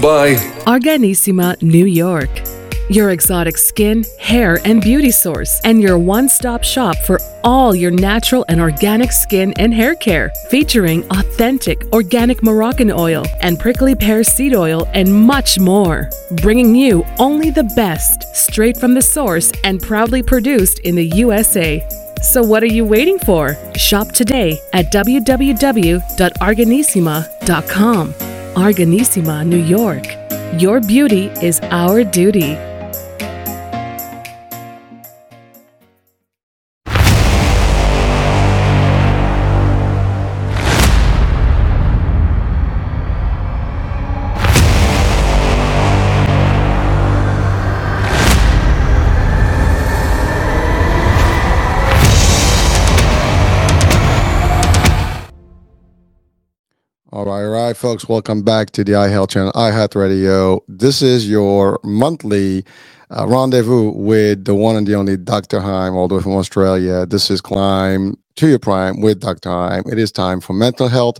by Arganissima, New York. Your exotic skin, hair, and beauty source, and your one stop shop for all your natural and organic skin and hair care. Featuring authentic organic Moroccan oil and prickly pear seed oil, and much more. Bringing you only the best, straight from the source, and proudly produced in the USA. So, what are you waiting for? Shop today at www.arganissima.com. Arganissima, New York. Your beauty is our duty. Folks. Welcome back to the iHealth channel, iHealth Radio. This is your monthly uh, rendezvous with the one and the only Dr. Heim, all the way from Australia. This is Climb to Your Prime with Dr. Heim. It is time for mental health,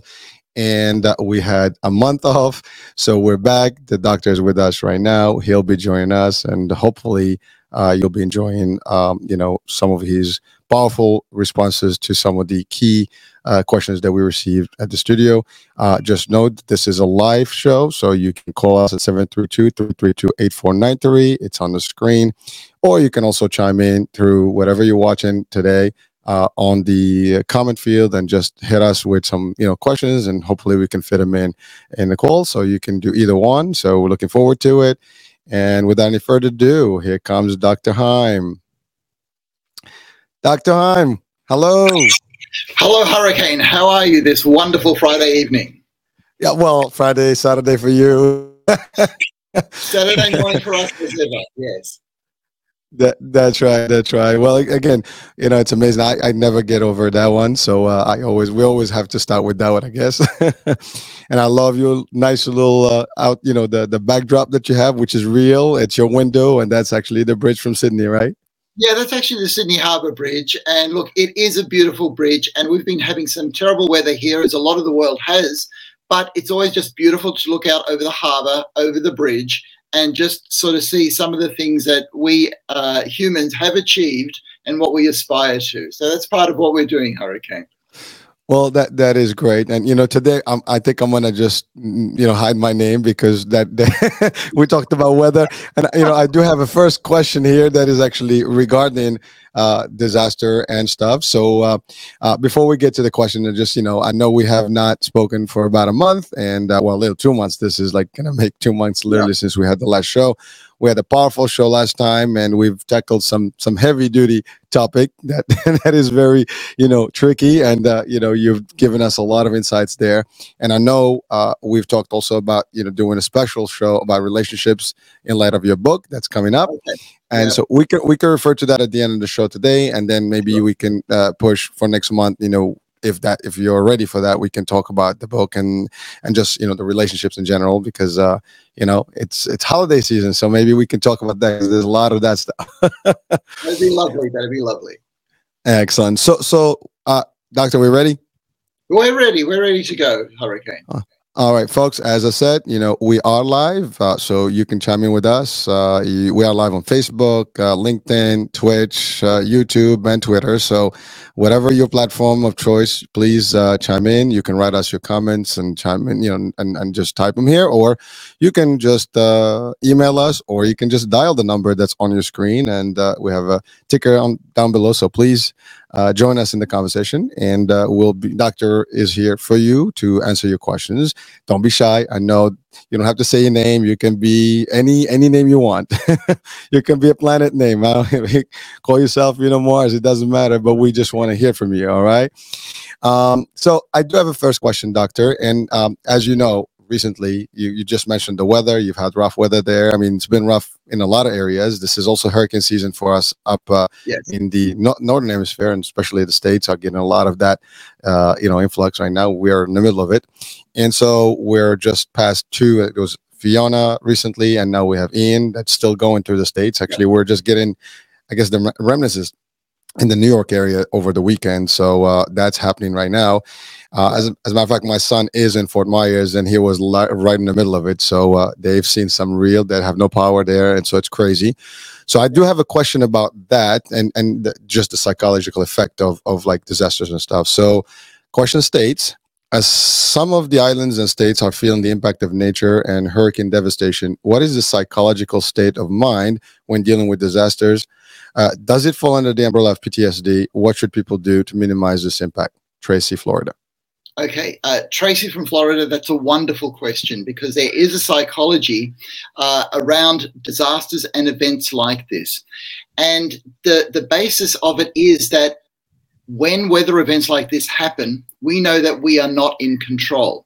and uh, we had a month off, so we're back. The doctor is with us right now. He'll be joining us, and hopefully, uh, you'll be enjoying, um, you know, some of his powerful responses to some of the key uh, questions that we received at the studio. Uh, just note this is a live show, so you can call us at 732-332-8493. It's on the screen. Or you can also chime in through whatever you're watching today uh, on the comment field and just hit us with some you know questions and hopefully we can fit them in in the call so you can do either one so we're looking forward to it and without any further ado here comes dr heim dr heim hello Hello, Hurricane. How are you this wonderful Friday evening? Yeah, well, Friday, Saturday for you. Saturday morning for us as ever. Yes. That that's right. That's right. Well, again, you know, it's amazing. I, I never get over that one. So uh, I always we always have to start with that one, I guess. and I love your nice little uh, out. You know, the the backdrop that you have, which is real. It's your window, and that's actually the bridge from Sydney, right? Yeah, that's actually the Sydney Harbour Bridge. And look, it is a beautiful bridge. And we've been having some terrible weather here, as a lot of the world has. But it's always just beautiful to look out over the harbour, over the bridge, and just sort of see some of the things that we uh, humans have achieved and what we aspire to. So that's part of what we're doing, Hurricane. Well, that that is great, and you know today I'm, I think I'm gonna just mm, you know hide my name because that, that we talked about weather, and you know I do have a first question here that is actually regarding uh, disaster and stuff. So uh, uh, before we get to the question, just you know I know we have not spoken for about a month, and uh, well, little two months. This is like gonna make two months literally yeah. since we had the last show. We had a powerful show last time, and we've tackled some some heavy duty topic that that is very you know tricky, and uh, you know you've given us a lot of insights there. And I know uh, we've talked also about you know doing a special show about relationships in light of your book that's coming up. Okay. And yeah. so we can we can refer to that at the end of the show today, and then maybe sure. we can uh, push for next month. You know if that if you're ready for that we can talk about the book and and just you know the relationships in general because uh you know it's it's holiday season so maybe we can talk about that there's a lot of that stuff. That'd be lovely. That'd be lovely. Excellent. So so uh doctor we ready? We're ready. We're ready to go hurricane. Uh, all right, folks. As I said, you know we are live, uh, so you can chime in with us. Uh, we are live on Facebook, uh, LinkedIn, Twitch, uh, YouTube, and Twitter. So, whatever your platform of choice, please uh, chime in. You can write us your comments and chime in, you know, and, and just type them here, or you can just uh, email us, or you can just dial the number that's on your screen, and we have a ticker on down below. So please uh, join us in the conversation and uh, we'll be doctor is here for you to answer your questions. Don't be shy. I know you don't have to say your name. You can be any any name you want. You can be a planet name. Call yourself you know mars. It doesn't matter but we just want to hear from you all right? Um, so i do have a first question doctor and um, as you know recently. You, you just mentioned the weather. You've had rough weather there. I mean, it's been rough in a lot of areas. This is also hurricane season for us up uh, yes. in the no- northern hemisphere, and especially the states are getting a lot of that, uh, you know, influx right now. We are in the middle of it, and so we're just past two. It was Fiona recently, and now we have Ian that's still going through the states. Actually, yeah. we're just getting, I guess, the remnants in the New York area over the weekend. So uh, that's happening right now. Uh, as, as a matter of fact, my son is in Fort Myers and he was li- right in the middle of it. So uh, they've seen some real that have no power there. And so it's crazy. So I do have a question about that and, and the, just the psychological effect of, of like disasters and stuff. So question states, as some of the islands and states are feeling the impact of nature and hurricane devastation, what is the psychological state of mind when dealing with disasters? Uh, does it fall under the umbrella of PTSD? What should people do to minimize this impact? Tracy, Florida. Okay, uh, Tracy from Florida, that's a wonderful question because there is a psychology uh, around disasters and events like this. And the, the basis of it is that when weather events like this happen, we know that we are not in control.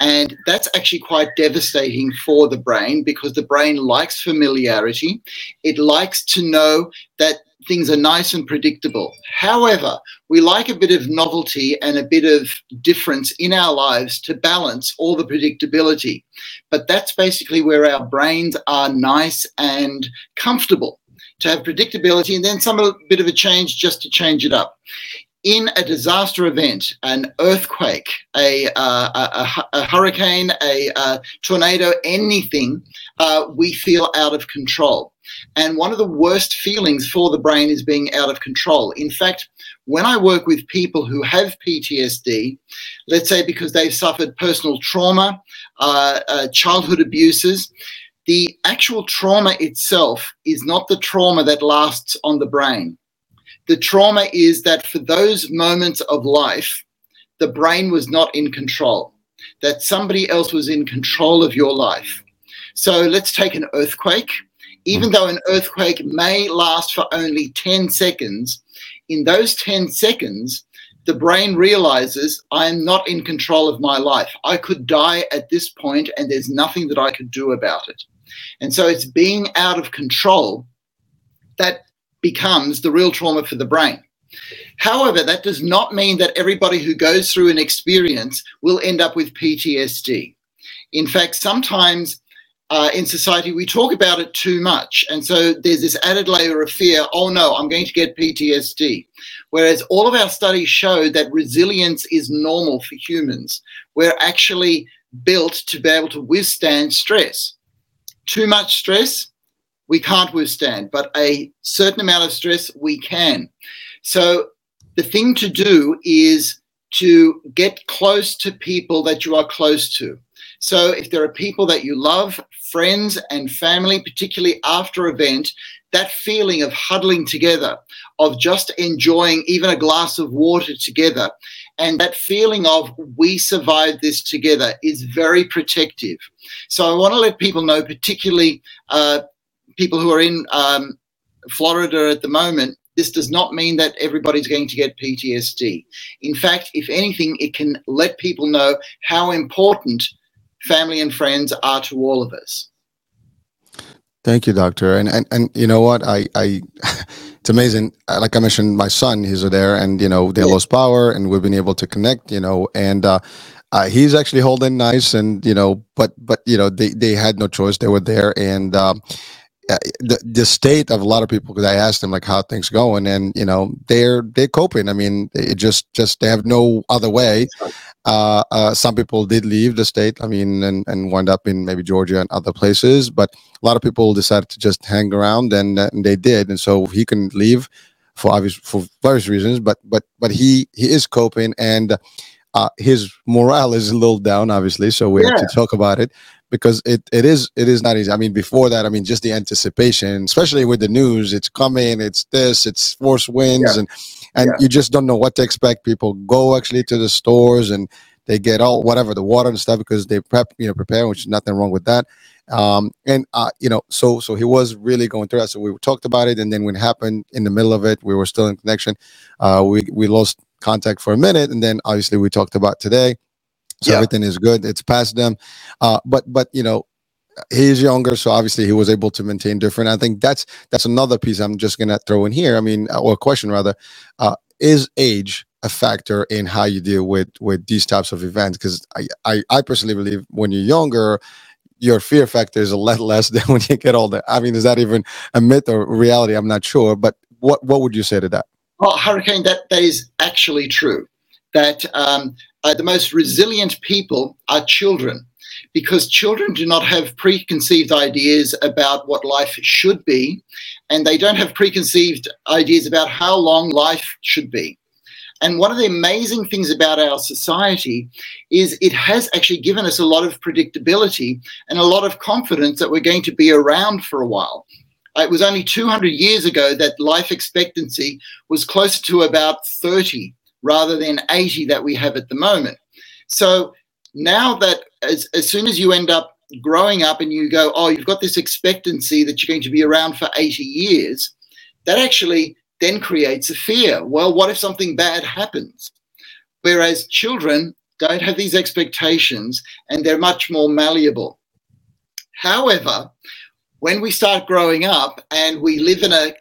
And that's actually quite devastating for the brain because the brain likes familiarity. It likes to know that things are nice and predictable. However, we like a bit of novelty and a bit of difference in our lives to balance all the predictability. But that's basically where our brains are nice and comfortable to have predictability and then some a bit of a change just to change it up in a disaster event, an earthquake, a, uh, a, a, hurricane, a, a, tornado, anything, uh, we feel out of control. And one of the worst feelings for the brain is being out of control. In fact, when I work with people who have PTSD, let's say because they've suffered personal trauma, uh, uh childhood abuses, the actual trauma itself is not the trauma that lasts on the brain the trauma is that for those moments of life, the brain was not in control, that somebody else was in control of your life. So let's take an earthquake. Even mm. though an earthquake may last for only 10 seconds, in those 10 seconds, the brain realizes I am not in control of my life. I could die at this point and there's nothing that I could do about it. And so it's being out of control that becomes the real trauma for the brain. However, that does not mean that everybody who goes through an experience will end up with PTSD. In fact, sometimes uh, in society we talk about it too much. And so there's this added layer of fear oh no, I'm going to get PTSD. Whereas all of our studies show that resilience is normal for humans. We're actually built to be able to withstand stress. Too much stress we can't withstand, but a certain amount of stress we can. So the thing to do is to get close to people that you are close to. So if there are people that you love, friends and family, particularly after event, that feeling of huddling together, of just enjoying even a glass of water together, and that feeling of we survived this together is very protective. So I want to let people know, particularly uh, people who are in um, Florida at the moment, this does not mean that everybody's going to get PTSD. In fact, if anything, it can let people know how important family and friends are to all of us. Thank you, doctor. And and, and you know what? I I it's amazing. Like I mentioned, my son, he's there, and you know they yeah. lost power, and we've been able to connect. You know, and uh, uh, he's actually holding nice, and you know, but but you know they they had no choice. They were there, and. Um, uh, the, the state of a lot of people because I asked them like how things going and you know they're they're coping. I mean, it just just they have no other way. Uh, uh, some people did leave the state. I mean, and and wind up in maybe Georgia and other places, but a lot of people decided to just hang around and, uh, and they did. And so he can leave for obvious for various reasons, but but but he he is coping and. Uh, his morale is a little down, obviously, so we yeah. have to talk about it because it, it is it is not easy. I mean, before that, I mean, just the anticipation, especially with the news, it's coming, it's this, it's force winds, yeah. and and yeah. you just don't know what to expect. People go actually to the stores and they get all whatever the water and stuff because they prep, you know, prepare, which is nothing wrong with that. Um, and uh, you know, so so he was really going through that. So we talked about it, and then when it happened in the middle of it, we were still in connection. Uh, we we lost contact for a minute, and then obviously we talked about today so yeah. everything is good. It's past them, uh, but but you know he's younger, so obviously he was able to maintain different. I think that's that's another piece I'm just gonna throw in here. I mean, or a question rather, uh, is age a factor in how you deal with with these types of events? Because I, I I personally believe when you're younger, your fear factor is a lot less than when you get older. I mean, is that even a myth or reality? I'm not sure, but what what would you say to that? Oh, Hurricane, that, that is actually true. That um, uh, the most resilient people are children because children do not have preconceived ideas about what life should be, and they don't have preconceived ideas about how long life should be. And one of the amazing things about our society is it has actually given us a lot of predictability and a lot of confidence that we're going to be around for a while. It was only 200 years ago that life expectancy was closer to about 30 rather than 80 that we have at the moment. So now that as, as soon as you end up growing up and you go, oh, you've got this expectancy that you're going to be around for 80 years, that actually then creates a fear. Well, what if something bad happens? Whereas children don't have these expectations and they're much more malleable. However, when we start growing up and we live in a,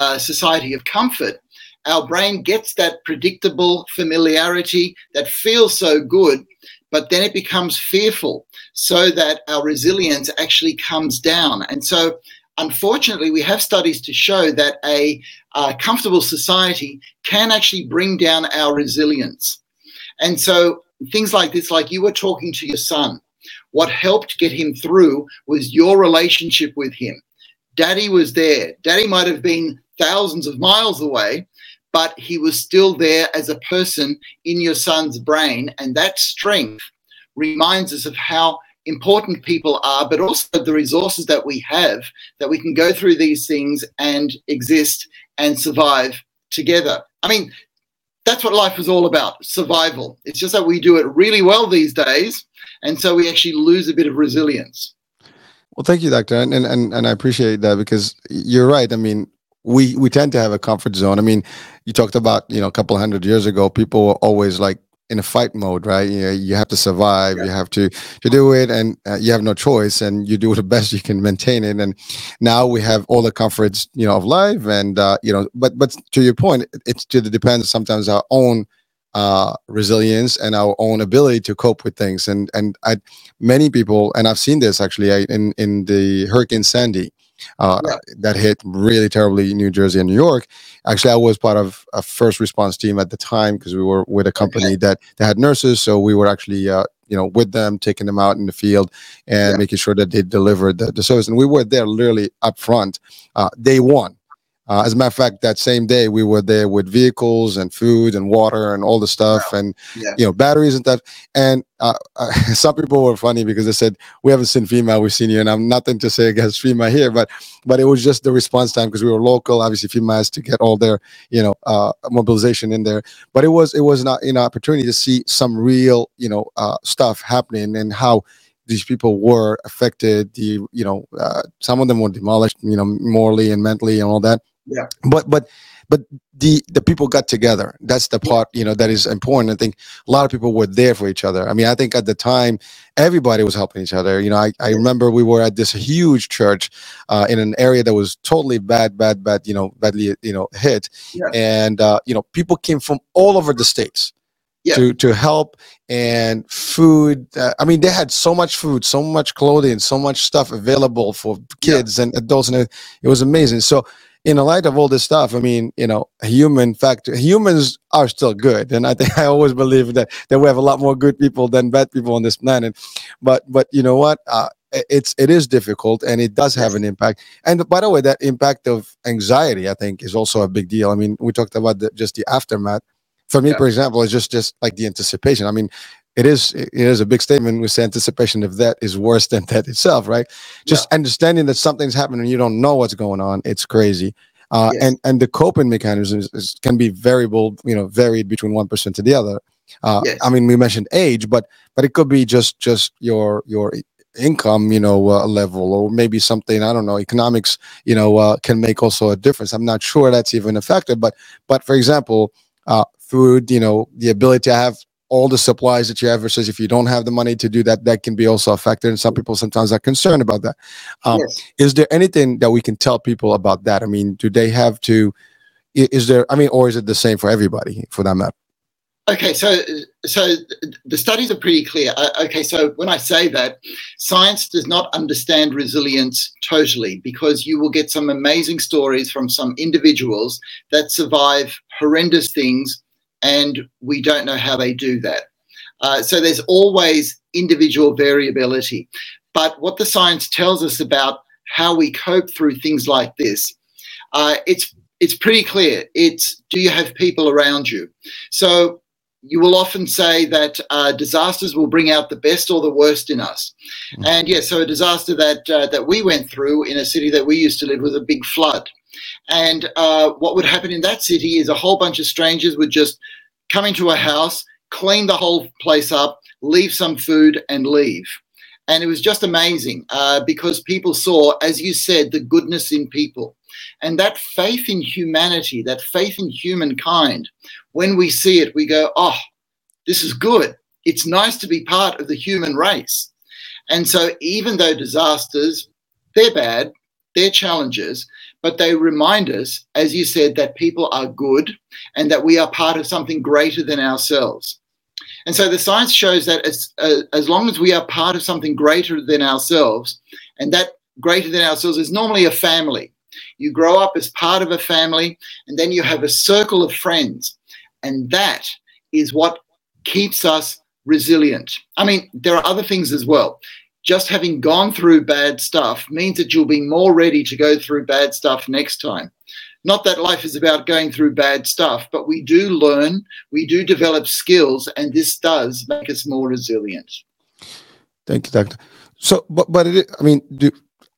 a society of comfort, our brain gets that predictable familiarity that feels so good, but then it becomes fearful so that our resilience actually comes down. And so, unfortunately, we have studies to show that a, a comfortable society can actually bring down our resilience. And so, things like this, like you were talking to your son, what helped get him through was your relationship with him. Daddy was there. Daddy might have been thousands of miles away, but he was still there as a person in your son's brain. And that strength reminds us of how important people are, but also the resources that we have that we can go through these things and exist and survive together. I mean, that's what life is all about survival. It's just that we do it really well these days. And so we actually lose a bit of resilience. Well, thank you, Doctor. And, and, and I appreciate that because you're right. I mean, we we tend to have a comfort zone. I mean, you talked about you know a couple hundred years ago, people were always like in a fight mode, right? You know, you have to survive, yeah. you have to to do it, and uh, you have no choice, and you do the best you can maintain it. And now we have all the comforts, you know, of life, and uh, you know, but but to your point, it's to the depends sometimes our own uh, resilience and our own ability to cope with things. And and I, many people, and I've seen this actually in in the Hurricane Sandy uh, yeah. that hit really terribly New Jersey and New York. Actually, I was part of a first response team at the time because we were with a company that, that had nurses. So we were actually, uh, you know, with them, taking them out in the field and yeah. making sure that they delivered the, the, service. And we were there literally up front, uh, day one. Uh, as a matter of fact, that same day we were there with vehicles and food and water and all the stuff wow. and yeah. you know batteries and stuff. And uh, uh, some people were funny because they said we haven't seen FEMA, we've seen you, and I'm nothing to say against FEMA here, but but it was just the response time because we were local. Obviously, FEMA has to get all their you know uh, mobilization in there, but it was it was not an opportunity to see some real you know uh, stuff happening and how these people were affected. The you know uh, some of them were demolished, you know, morally and mentally and all that yeah. But but but the the people got together. That's the part you know that is important. I think a lot of people were there for each other. I mean i think at the time everybody was helping each other. You know i, I remember we were at this huge church uh, in an area that was totally bad bad bad you know badly you know hit. Yeah. and uh, you know people came from all over the states yeah. to to help and food uh, i mean they had so much food so much clothing so much stuff available for kids yeah. and adults and it, it was amazing. So in the light of all this stuff, I mean, you know, human factor, humans are still good, and I think I always believe that that we have a lot more good people than bad people on this planet. But but you know what? Uh, it's it is difficult, and it does have an impact. And by the way, that impact of anxiety, I think, is also a big deal. I mean, we talked about the, just the aftermath. For me, yeah. for example, it's just just like the anticipation. I mean, it is it is a big statement with anticipation if that is worse than that itself right just yeah. understanding that something's happening and you don't know what's going on it's crazy uh, yes. and and the coping mechanisms is, can be variable you know varied between one person to the other uh, yes. i mean we mentioned age but but it could be just just your your income you know uh, level or maybe something i don't know economics you know uh, can make also a difference i'm not sure that's even a factor but but for example uh, food you know the ability to have all the supplies that you have versus if you don't have the money to do that that can be also a factor and some people sometimes are concerned about that um, yes. is there anything that we can tell people about that i mean do they have to is there i mean or is it the same for everybody for that matter okay, so so the studies are pretty clear. Uh, okay, so when I say that, science does not understand resilience totally because you will get some amazing stories from some individuals that survive horrendous things, and we don't know how they do that. Uh, so there's always individual variability. But what the science tells us about how we cope through things like this, uh, it's it's pretty clear. It's do you have people around you? So you will often say that uh, disasters will bring out the best or the worst in us. Mm-hmm. And yes, yeah, so a disaster that uh, that we went through in a city that we used to live was a big flood. And uh, what would happen in that city is a whole bunch of strangers would just come into a house, clean the whole place up, leave some food, and leave. And it was just amazing uh, because people saw, as you said, the goodness in people. And that faith in humanity, that faith in humankind, when we see it, we go, oh, this is good. It's nice to be part of the human race. And so, even though disasters, they're bad, they're challenges, but they remind us, as you said, that people are good and that we are part of something greater than ourselves. And so the science shows that as, uh, as long as we are part of something greater than ourselves, and that greater than ourselves is normally a family. You grow up as part of a family, and then you have a circle of friends. And that is what keeps us resilient. I mean, there are other things as well. Just having gone through bad stuff means that you'll be more ready to go through bad stuff next time. Not that life is about going through bad stuff, but we do learn, we do develop skills, and this does make us more resilient. Thank you, Doctor. So, but but it, I mean, do,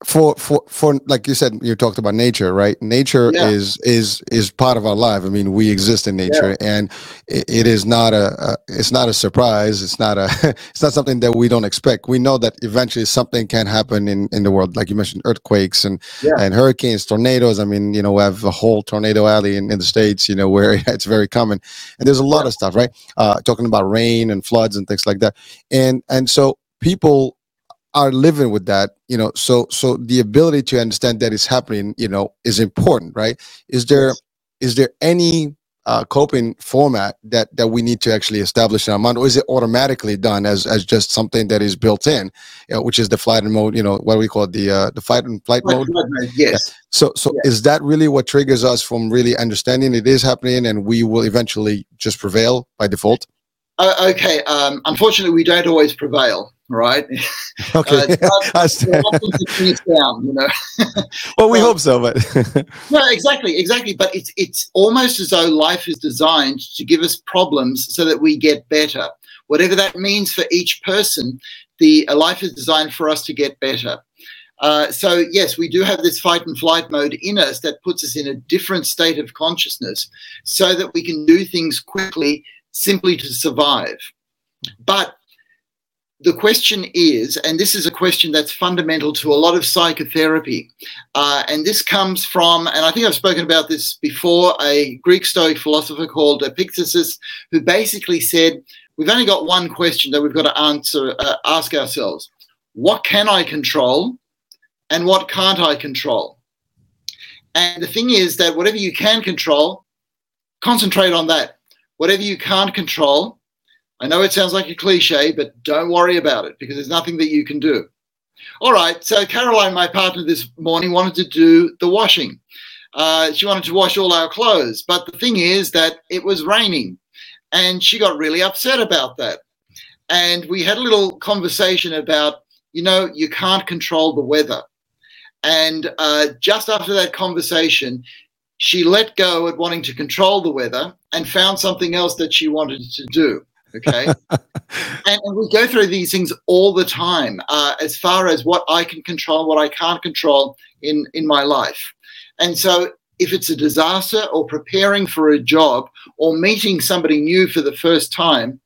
for for for like you said you talked about nature right? Nature yeah. is is is part of our life. I mean we exist in nature yeah. and it, it is not a, a, it's not a surprise. It's not a it's not something that we don't expect. We know that eventually something can happen in in the world. Like you mentioned earthquakes and yeah. and hurricanes tornadoes. I mean you know we have a whole tornado alley in, in the states you know where it's very common. And there's a lot of stuff right? Uh talking about rain and floods and things like that. And and so people are living with that you know so so the ability to understand that is happening you know is important right? Is there is there any uh, coping format that that we need to actually establish in our mind or is it automatically done as as just something that is built in you know, which is the flight and mode you know what we call the uh, the fight and flight mode? yes. Yeah. so so yes. is that really what triggers us from really understanding it is happening and we will eventually just prevail by default uh, okay um, unfortunately we don't always prevail right? Okay. uh, down, you know. well, we hope so, but no, exactly, exactly. But it's it's almost as though life is designed to give us problems so that we get better. Whatever that means for each person, the life is designed for us to get better. Uh, so yes, we do have this fight and flight mode in us that puts us in a different state of consciousness, so that we can do things quickly, simply to survive. But the question is, and this is a question that's fundamental to a lot of psychotherapy, uh, and this comes from, and I think I've spoken about this before, a Greek Stoic philosopher called Epictetus, who basically said, we've only got one question that we've got to answer, uh, ask ourselves: What can I control, and what can't I control? And the thing is that whatever you can control, concentrate on that. Whatever you can't control, I know it sounds like a cliche, but don't worry about it because there's nothing that you can do. All right, so Caroline, my partner this morning, wanted to do the washing. Uh, she wanted to wash all our clothes, but the thing is that it was raining and she got really upset about that. And we had a little conversation about, you know, you can't control the weather. And uh, just after that conversation, she let go at wanting to control the weather and found something else that she wanted to do. Okay. and, and, we go through these things all the time uh, as far as what I can control, what I can't control in, in my life. And so if it's a disaster or preparing for a job or meeting somebody new for the first time,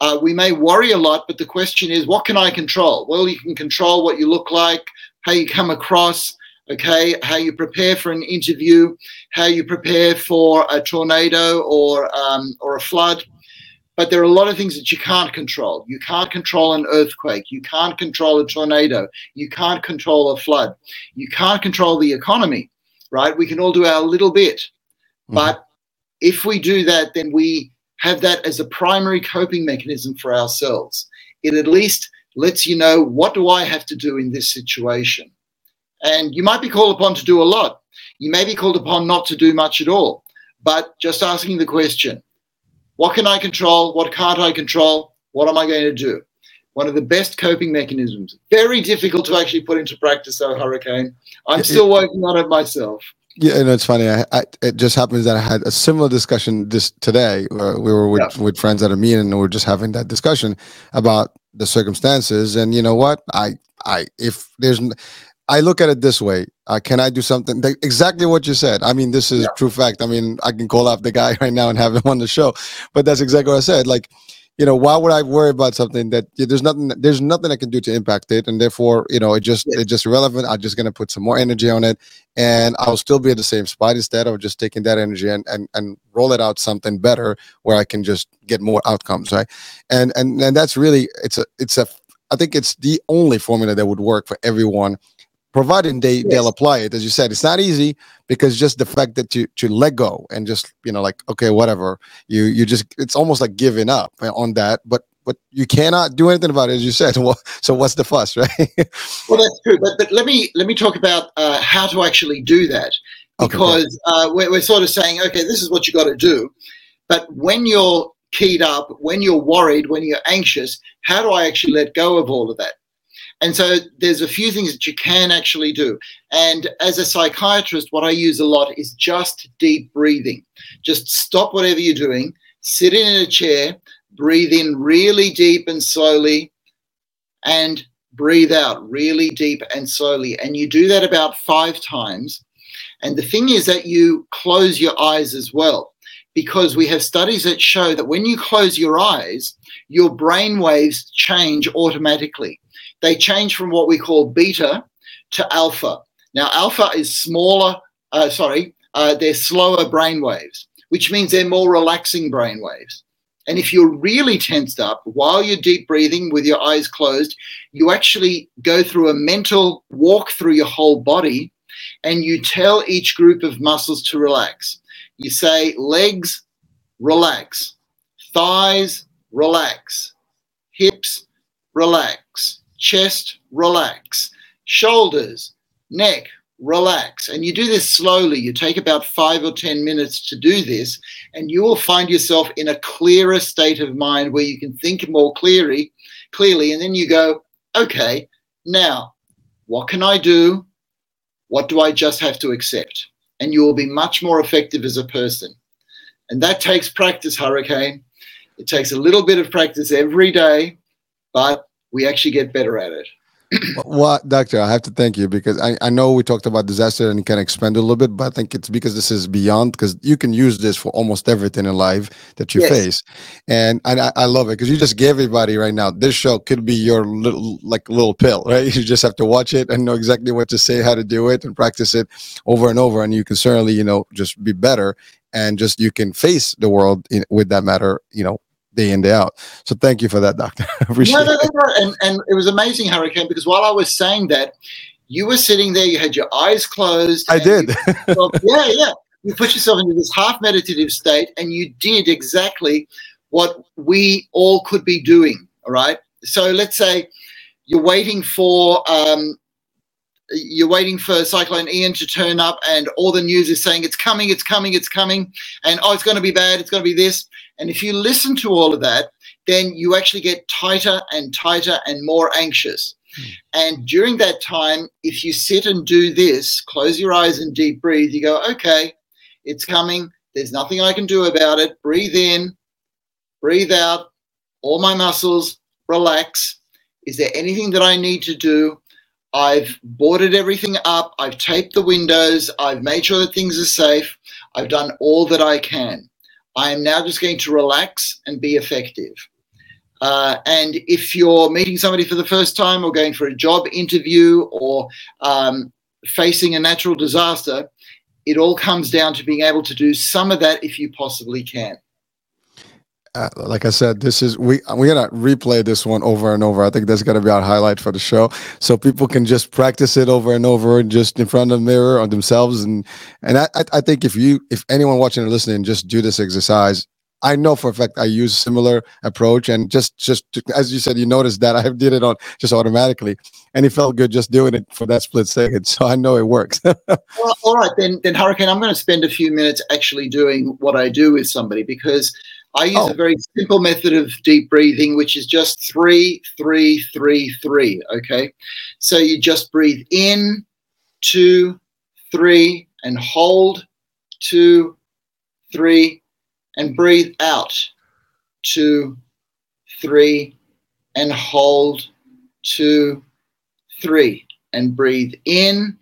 uh, we may worry a lot, but the question is, what can I control? Well, you can control what you look like, how you come across, okay, how you prepare for an interview, how you prepare for a tornado or um, or a flood. But there are a lot of things that you can't control. You can't control an earthquake. You can't control a tornado. You can't control a flood. You can't control the economy, right? We can all do our little bit. Mm-hmm. But if we do that, then we have that as a primary coping mechanism for ourselves. It at least lets you know what do I have to do in this situation. And you might be called upon to do a lot. You may be called upon not to do much at all, but just asking the question what can I control? What can't I control? What am I going to do? One of the best coping mechanisms. Very difficult to actually put into practice, though, Hurricane. I'm still working on it myself. Yeah, and it's funny. I, I, it just happens that I had a similar discussion this today. Uh, we were with, yeah. with friends at a meeting, and we are just having that discussion about the circumstances. And you know what? I, I, if there's, I look at it this way: uh, Can I do something? exactly what you said. I mean, this is yeah. true fact. I mean, I can call up the guy right now and have him on the show, but that's exactly what I said. Like, you know, why would I worry about something that yeah, there's nothing there's nothing I can do to impact it, and therefore, you know, it just yeah. it's just irrelevant. I'm just gonna put some more energy on it, and I'll still be at the same spot instead of just taking that energy and and and roll it out something better where I can just get more outcomes, right? And and and that's really it's a it's a I think it's the only formula that would work for everyone providing they yes. they'll apply it as you said. It's not easy because just the fact that you to let go and just you know like okay whatever you you just it's almost like giving up on that but but you cannot do anything about it as you said. Well, so what's the fuss right? Well that's true but, but let me let me talk about uh, how to actually do that. Because okay. uh, we're, we're sort of saying okay this is what you got to do but when you're keyed up when you're worried when you're anxious how do i actually let go of all of that and so there's a few things that you can actually do. And as a psychiatrist, what I use a lot is just deep breathing. Just stop whatever you're doing, sit in a chair, breathe in really deep and slowly, and breathe out really deep and slowly. And you do that about five times. And the thing is that you close your eyes as well, because we have studies that show that when you close your eyes, your brain waves change automatically they change from what we call beta to alpha. Now, alpha is smaller, uh, sorry, uh, they're slower brain waves, which means they're more relaxing brain waves. And if you're really tensed up while you're deep breathing with your eyes closed, you actually go through a mental walk through your whole body and you tell each group of muscles to relax. You say legs, relax, thighs, relax, hips, relax, chest, relax, shoulders, neck, relax. And you do this slowly. You take about five or 10 minutes to do this, and you will find yourself in a clearer state of mind where you can think more clearly, clearly. And then you go, okay, now what can I do? What do I just have to accept? And you will be much more effective as a person. And that takes practice, Hurricane. It takes a little bit of practice every day, but we actually get better at it. well, doctor, I have to thank you because I, I know we talked about disaster and you can expand a little bit, but I think it's because this is beyond because you can use this for almost everything in life that you yes. face. And I, I love it because you just gave everybody right now, this show could be your little, like little pill, right? You just have to watch it and know exactly what to say, how to do it and practice it over and over. And you can certainly, you know, just be better and just you can face the world in, with that matter, you know, in day out. So thank you for that, doctor. no, no, no, no. And, and it was amazing, Hurricane, because while I was saying that, you were sitting there, you had your eyes closed. I did. You, yeah, yeah. You put yourself into this half meditative state, and you did exactly what we all could be doing. All right. So let's say you're waiting for um, you're waiting for Cyclone Ian to turn up, and all the news is saying it's coming, it's coming, it's coming, and oh, it's going to be bad, it's going to be this. And if you listen to all of that, then you actually get tighter and tighter and more anxious. Mm. And during that time, if you sit and do this, close your eyes and deep breathe, you go, okay, it's coming. There's nothing I can do about it. Breathe in, breathe out, all my muscles, relax. Is there anything that I need to do? I've boarded everything up. I've taped the windows. I've made sure that things are safe. I've done all that I can. I am now just going to relax and be effective. Uh, and if you're meeting somebody for the first time or going for a job interview or um, facing a natural disaster, it all comes down to being able to do some of that if you possibly can uh, like I said, this is we we're gonna replay this one over and over. I think that's gonna be our highlight for the show, so people can just practice it over and over, just in front of the mirror on themselves. And and I I think if you if anyone watching or listening just do this exercise, I know for a fact I use similar approach, and just just as you said, you noticed that I did it on just automatically, and it felt good just doing it for that split second. So I know it works. well, all right, then, then Hurricane, I'm going to spend a few minutes actually doing what I do with somebody because I use oh. a very simple method of deep breathing, which is just three, three, three, three. Okay, so you just breathe in, two, three, and hold, two, three and breathe out. Two, three, and hold. Two, three, and breathe in.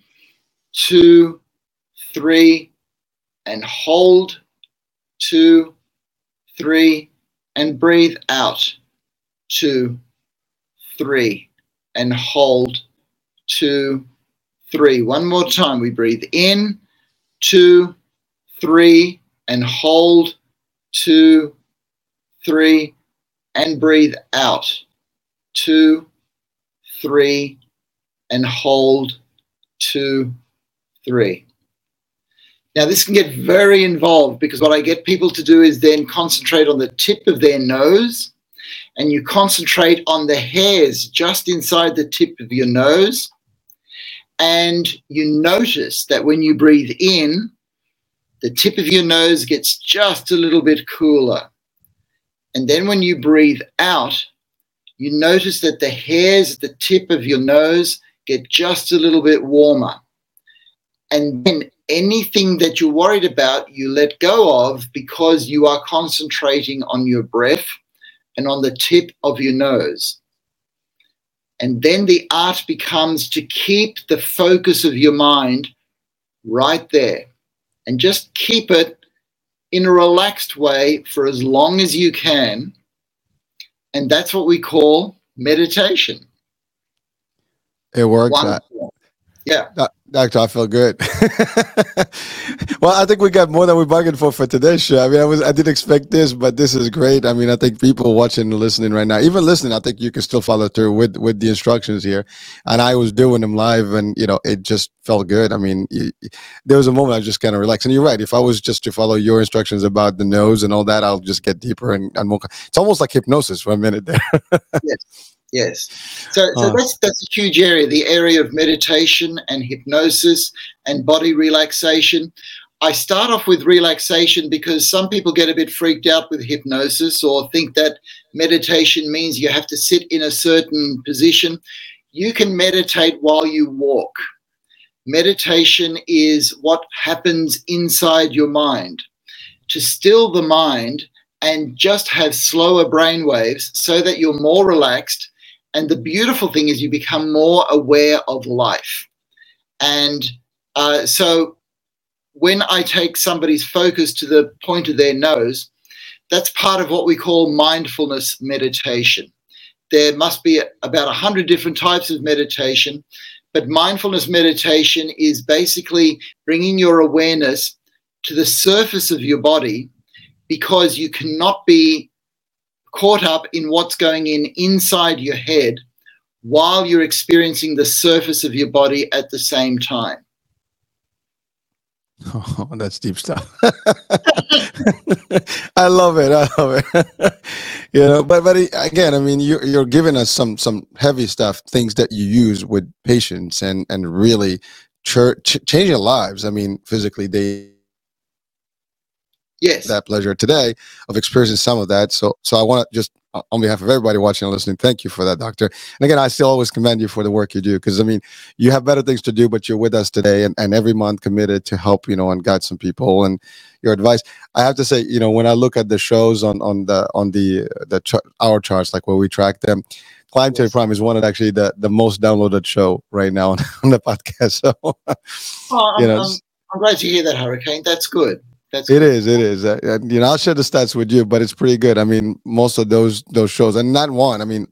Two, three, and hold. Two, three, and breathe out. Two, three, and hold. Two, three. One more time. We breathe in. Two, three, and hold two, three, and breathe out. Two, three, and hold. Two, three. Now, this can get very involved because what I get people to do is then concentrate on the tip of their nose and you concentrate on the hairs just inside the tip of your nose. And you notice that when you breathe in, the tip of your nose gets just a little bit cooler. And then when you breathe out, you notice that the hairs at the tip of your nose get just a little bit warmer. And then anything that you're worried about, you let go of because you are concentrating on your breath and on the tip of your nose. And then the art becomes to keep the focus of your mind right there and just keep it in a relaxed way for as long as you can. And that's what we call meditation. It works. Yeah. Doctor, I feel good. well, I think we got more than we bargained for for today's show. I mean, I was I didn't expect this, but this is great. I mean, I think people watching and listening right now, even listening, I think you can still follow through with with the instructions here. And I was doing them live, and you know, it just felt good. I mean, you, there was a moment I was just kind of relaxed. And you're right. If I was just to follow your instructions about the nose and all that, I'll just get deeper and, and more. It's almost like hypnosis for a minute there. yes. Yes. So, so oh. that's that's a huge area, the area of meditation and hypnosis and body relaxation. I start off with relaxation because some people get a bit freaked out with hypnosis or think that meditation means you have to sit in a certain position. You can meditate while you walk. Meditation is what happens inside your mind. To still the mind and just have slower brain waves so that you're more relaxed and the beautiful thing is you become more aware of life. And uh, so when I take somebody's focus to the point of their nose, that's part of what we call mindfulness meditation. There must be about 100 different types of meditation, but mindfulness meditation is basically bringing your awareness to the surface of your body because you cannot be caught up in what's going in inside your head while you're experiencing the surface of your body at the same time. Oh, that's deep stuff. I love it. I love it. you know, but but again, I mean, you're you're giving us some some heavy stuff, things that you use with patients and and really ch- changing lives. I mean, physically, they yes that pleasure today of experiencing some of that so so i want to just uh, on behalf of everybody watching and listening thank you for that doctor and again i still always commend you for the work you do because i mean you have better things to do but you're with us today and, and every month committed to help you know and guide some people and your advice i have to say you know when i look at the shows on on the on the the ch- our charts like where we track them Climb to Prime is one of actually the, the most downloaded show right now on, on the podcast. So, oh, you know, I'm, I'm glad to hear that, Hurricane. That's good. That's it is. It is. Uh, you know, I'll share the stats with you, but it's pretty good. I mean, most of those those shows, and not one. I mean,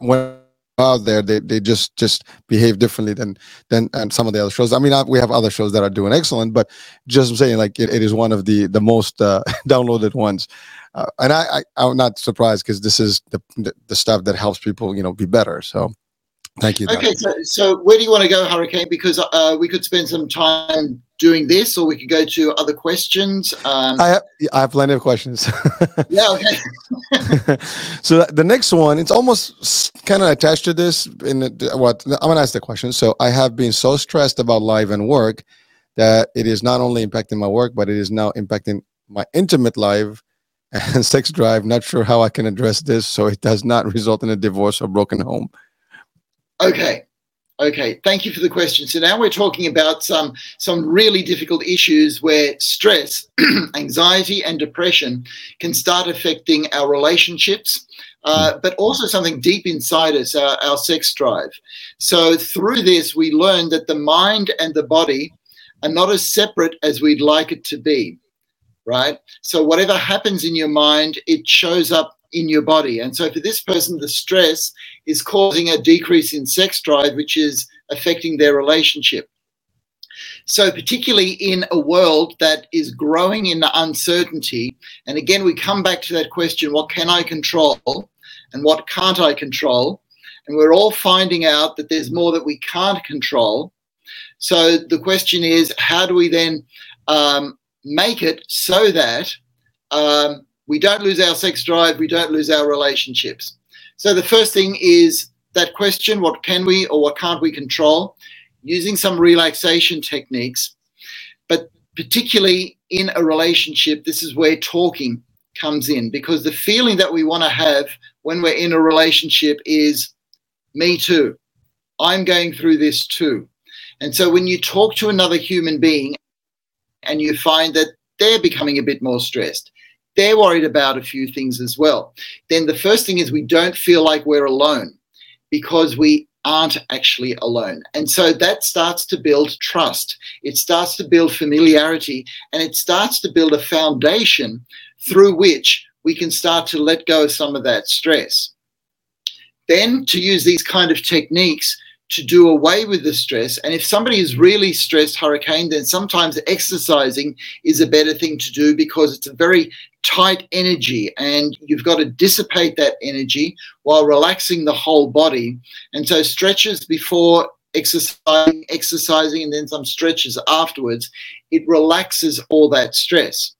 when out there, they, they just just behave differently than than and some of the other shows. I mean, I, we have other shows that are doing excellent, but just I'm saying, like it, it is one of the the most uh, downloaded ones. Uh, and I, I am not surprised because this is the, the the stuff that helps people, you know, be better. So Thank you. Okay, so, so where do you want to go, Hurricane? Because uh, we could spend some time doing this, or we could go to other questions. Um, I have, I have plenty of questions. yeah. Okay. so the next one, it's almost kind of attached to this. In the, what I'm going to ask the question. So I have been so stressed about life and work that it is not only impacting my work, but it is now impacting my intimate life and sex drive. Not sure how I can address this so it does not result in a divorce or broken home. Okay. Okay, thank you for the question. So now we're talking about some some really difficult issues where stress, anxiety, and depression can start affecting our relationships, uh, but also something deep inside us, our, our sex drive. So through this, we learn that the mind and the body are not as separate as we'd like it to be, right? So whatever happens in your mind, it shows up in your body. And so for this person, the stress is causing a decrease in sex drive, which is affecting their relationship. So, particularly in a world that is growing in uncertainty, and again, we come back to that question what can I control and what can't I control? And we're all finding out that there's more that we can't control. So, the question is how do we then um, make it so that um, we don't lose our sex drive, we don't lose our relationships. So the first thing is that question what can we or what can't we control? Using some relaxation techniques. But particularly in a relationship, this is where talking comes in because the feeling that we want to have when we're in a relationship is me too. I'm going through this too. And so when you talk to another human being and you find that they're becoming a bit more stressed, they're worried about a few things as well. Then the first thing is we don't feel like we're alone because we aren't actually alone. And so that starts to build trust. It starts to build familiarity and it starts to build a foundation through which we can start to let go of some of that stress. Then to use these kind of techniques to do away with the stress. And if somebody is really stressed, hurricane, then sometimes exercising is a better thing to do because it's a very tight energy and you've got to dissipate that energy while relaxing the whole body. And so stretches before exercising, exercising, and then some stretches afterwards, it relaxes all that stress.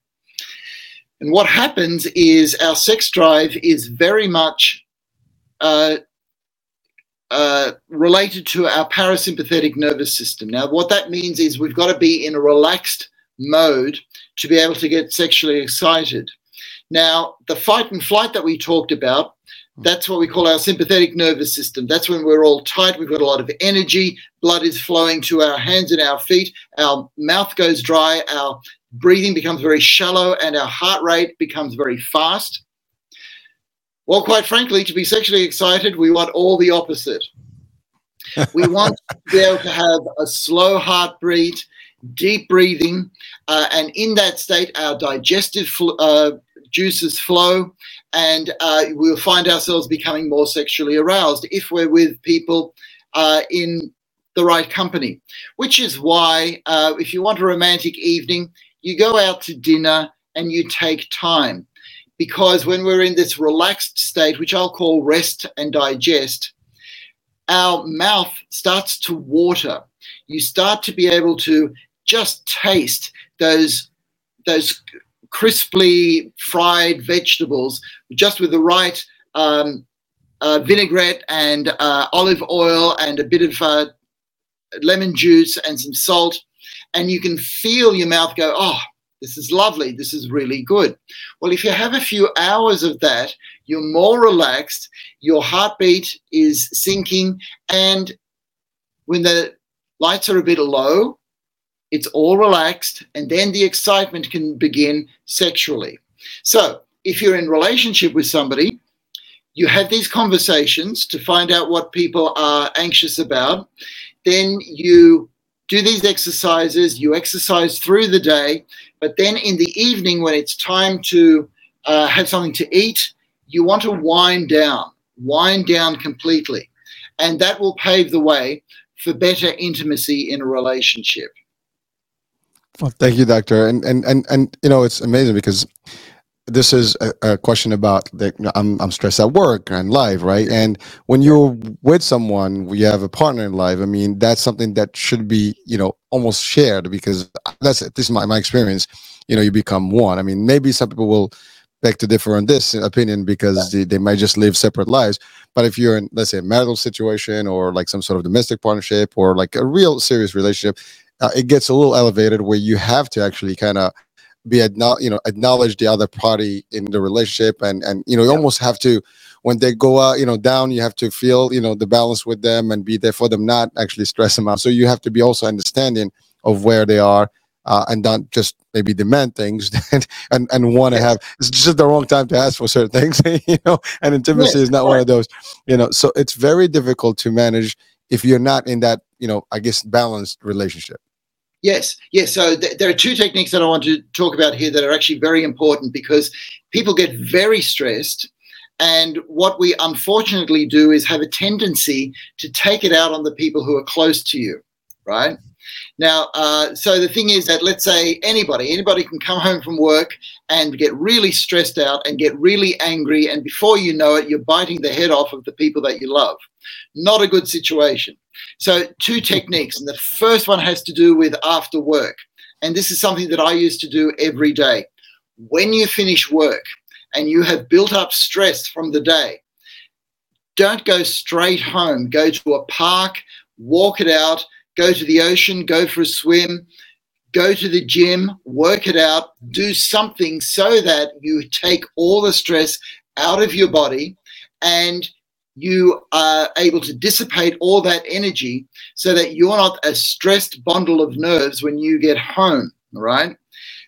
And what happens is our sex drive is very much uh, uh, related to our parasympathetic nervous system. Now, what that means is we've got to be in a relaxed mode to be able to get sexually excited. Now, the fight and flight that we talked about, that's what we call our sympathetic nervous system. That's when we're all tight, we've got a lot of energy, blood is flowing to our hands and our feet, our mouth goes dry, our breathing becomes very shallow, and our heart rate becomes very fast. Well, quite frankly, to be sexually excited, we want all the opposite. we want to be able to have a slow heartbeat, deep breathing, uh, and in that state, our digestive fl- uh, juices flow, and uh, we'll find ourselves becoming more sexually aroused if we're with people uh, in the right company. Which is why, uh, if you want a romantic evening, you go out to dinner and you take time because when we're in this relaxed state, which I'll call rest and digest, our mouth starts to water. You start to be able to just taste those those crisply fried vegetables just with the right um, uh, vinaigrette and uh, olive oil and a bit of uh, lemon juice and some salt, and you can feel your mouth go, oh, this is lovely. This is really good. Well, if you have a few hours of that, you're more relaxed, your heartbeat is sinking, and when the lights are a bit low, it's all relaxed, and then the excitement can begin sexually. So, if you're in relationship with somebody, you have these conversations to find out what people are anxious about. Then you do these exercises, you exercise through the day, but then in the evening, when it's time to uh, have something to eat, you want to wind down, wind down completely. And that will pave the way for better intimacy in a relationship. Well, thank you, doctor. And and and and you know, it's amazing because this is a, a question about like I'm I'm stressed at work and life, right? And when you're with someone, you have a partner in life. I mean, that's something that should be you know almost shared because that's this is my my experience. You know, you become one. I mean, maybe some people will beg to differ on this opinion because they, they might just live separate lives. But if you're in, let's say, a marital situation or like some sort of domestic partnership or like a real serious relationship, uh, it gets a little elevated where you have to actually kind of be at no you know acknowledge the other party in the relationship and and you know you yeah. almost have to when they go out you know down you have to feel you know the balance with them and be there for them not actually stress them out so you have to be also understanding of where they are uh, and not just maybe demand things and and, and want to have it's just the wrong time to ask for certain things you know and intimacy is not right. one of those you know so it's very difficult to manage if you're not in that you know i guess balanced relationship Yes, yes. So th- there are two techniques that I want to talk about here that are actually very important because people get very stressed. And what we unfortunately do is have a tendency to take it out on the people who are close to you, right? Now, uh, so the thing is that let's say anybody, anybody can come home from work and get really stressed out and get really angry, and before you know it, you're biting the head off of the people that you love. Not a good situation. So, two techniques. And the first one has to do with after work. And this is something that I used to do every day. When you finish work and you have built up stress from the day, don't go straight home. Go to a park, walk it out, go to the ocean, go for a swim, go to the gym, work it out, do something so that you take all the stress out of your body and you are able to dissipate all that energy so that you're not a stressed bundle of nerves when you get home, right?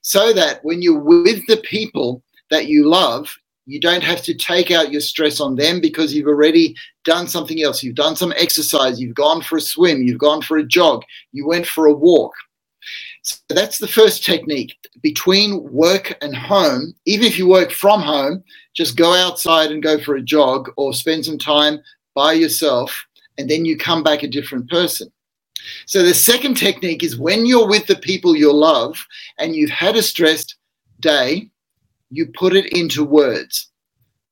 So that when you're with the people that you love, you don't have to take out your stress on them because you've already done something else. You've done some exercise, you've gone for a swim, you've gone for a jog, you went for a walk. So that's the first technique. Between work and home, even if you work from home, just go outside and go for a jog or spend some time by yourself, and then you come back a different person. So the second technique is when you're with the people you love and you've had a stressed day, you put it into words.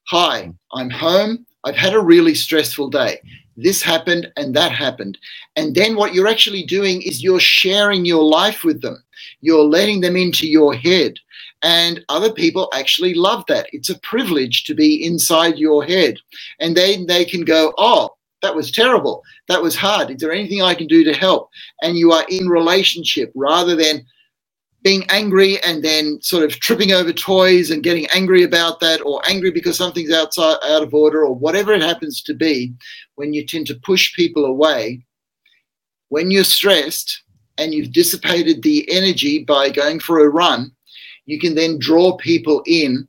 Hi, I'm home. I've had a really stressful day. This happened and that happened. And then what you're actually doing is you're sharing your life with them. You're letting them into your head. And other people actually love that. It's a privilege to be inside your head. And then they can go, oh, that was terrible. That was hard. Is there anything I can do to help? And you are in relationship rather than being angry and then sort of tripping over toys and getting angry about that or angry because something's outside out of order or whatever it happens to be when you tend to push people away when you're stressed and you've dissipated the energy by going for a run you can then draw people in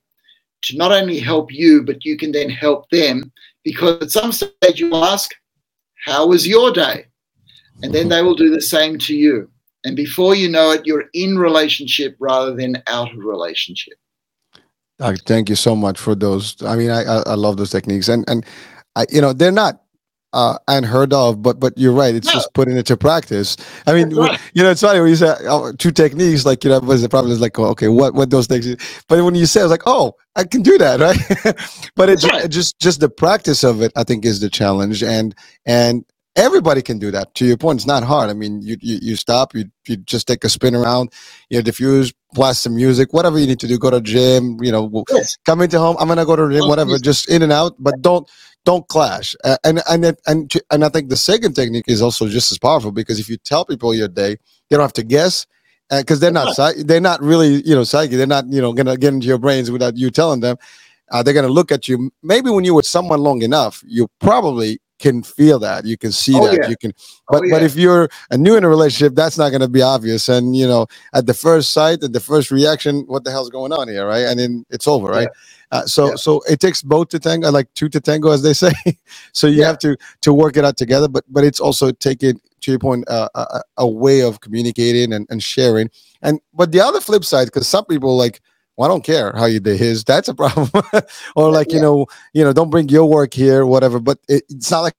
to not only help you but you can then help them because at some stage you ask how was your day? And then they will do the same to you and before you know it, you're in relationship rather than out of relationship. thank you so much for those. I mean, I, I love those techniques, and and I, you know, they're not uh, unheard of, but but you're right. It's no. just putting it to practice. I mean, right. you know, it's funny when you say oh, two techniques, like you know, was the problem is like, oh, okay, what what those things? But when you say, it's like, oh, I can do that, right? but it, right. just just the practice of it, I think, is the challenge, and and everybody can do that. To your point it's not hard. I mean you you, you stop you, you just take a spin around you know diffuse blast some music whatever you need to do go to gym you know yes. come into home i'm gonna go to the gym whatever just in and out but don't don't clash. Uh, and and and and i think the second technique is also just as powerful because if you tell people your day they don't have to guess because uh, they're not they're not really you know psychic they're not you know gonna get into your brains without you telling them. Uh, they're gonna look at you. Maybe when you're with someone long enough you probably can feel that. You can see oh, that. yeah. you can but oh, yeah. but if you're a new in a relationship that's not going to be obvious. And you know at the first sight at the first reaction what the hell's going on here right? And then it's over right? Yeah. uh, so so it takes both to tango like two to tango as they say. So you have to to work it out together but but it's also taking to your point uh, a, a way of communicating and, and sharing. And but the other flip side because some people like well, I don't care how you did his. That's a problem. or like, yeah. you know, you know, don't bring your work here, whatever. But it, it's not like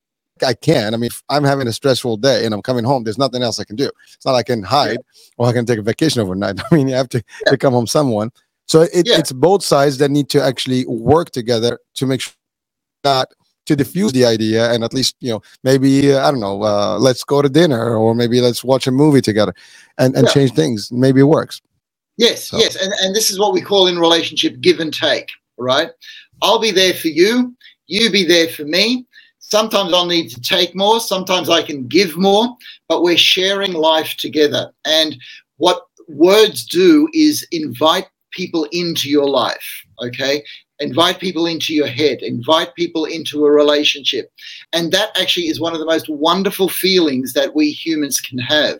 I can. I mean, I'm having a stressful day and I'm coming home, there's nothing else I can do. It's not like I can hide yeah. or I can take a vacation overnight. I mean, you have to, yeah. to come home someone So it, it's both sides that need to actually work together to make sure that to diffuse the idea and at least you know maybe uh, I don't know uh, let's go to dinner or maybe let's watch a movie together and and Yeah. change things. Maybe it works. Yes, So- yes, and and this is what we call in relationship give and take. Right? I'll be there for you. You be there for me. Sometimes I'll need to take more. Sometimes I can give more. But we're sharing life together. And what words do is invite people into your life. Okay. Invite people into your head, invite people into a relationship. And that actually is one of the most wonderful feelings that we humans can have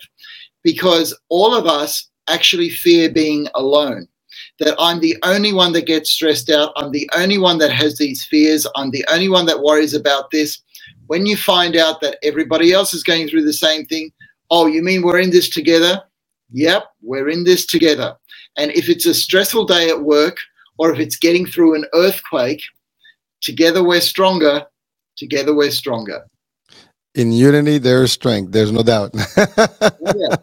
because all of us actually fear being alone. That I'm the only one that gets stressed out. I'm the only one that has these fears. I'm the only one that worries about this. When you find out that everybody else is going through the same thing, oh, you mean we're in this together? Yep, we're in this together. And if it's a stressful day at work or if it's getting through an earthquake, together we're stronger. Together we're stronger. In unity, there is strength. There's no doubt. Yeah.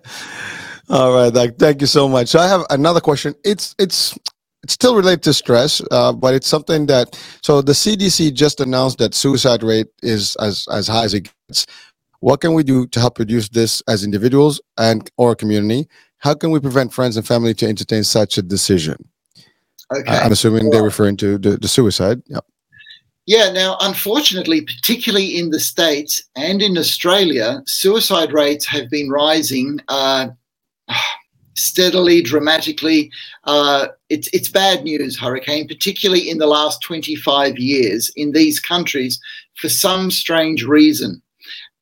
All right, Doc. Thank you so much. So I have another question. It's it's it's still related to stress, uh, but it's something that so the CDC just announced that suicide rate is as as high as it gets. What can we do to help reduce this as individuals and or community? How can we prevent friends and family to entertain such a decision? Okay. I'm assuming they're referring to the, the suicide. Yeah. Yeah, now, unfortunately, particularly in the States and in Australia, suicide rates have been rising uh, steadily, dramatically. Uh, it's, it's bad news, Hurricane, particularly in the last 25 years in these countries for some strange reason.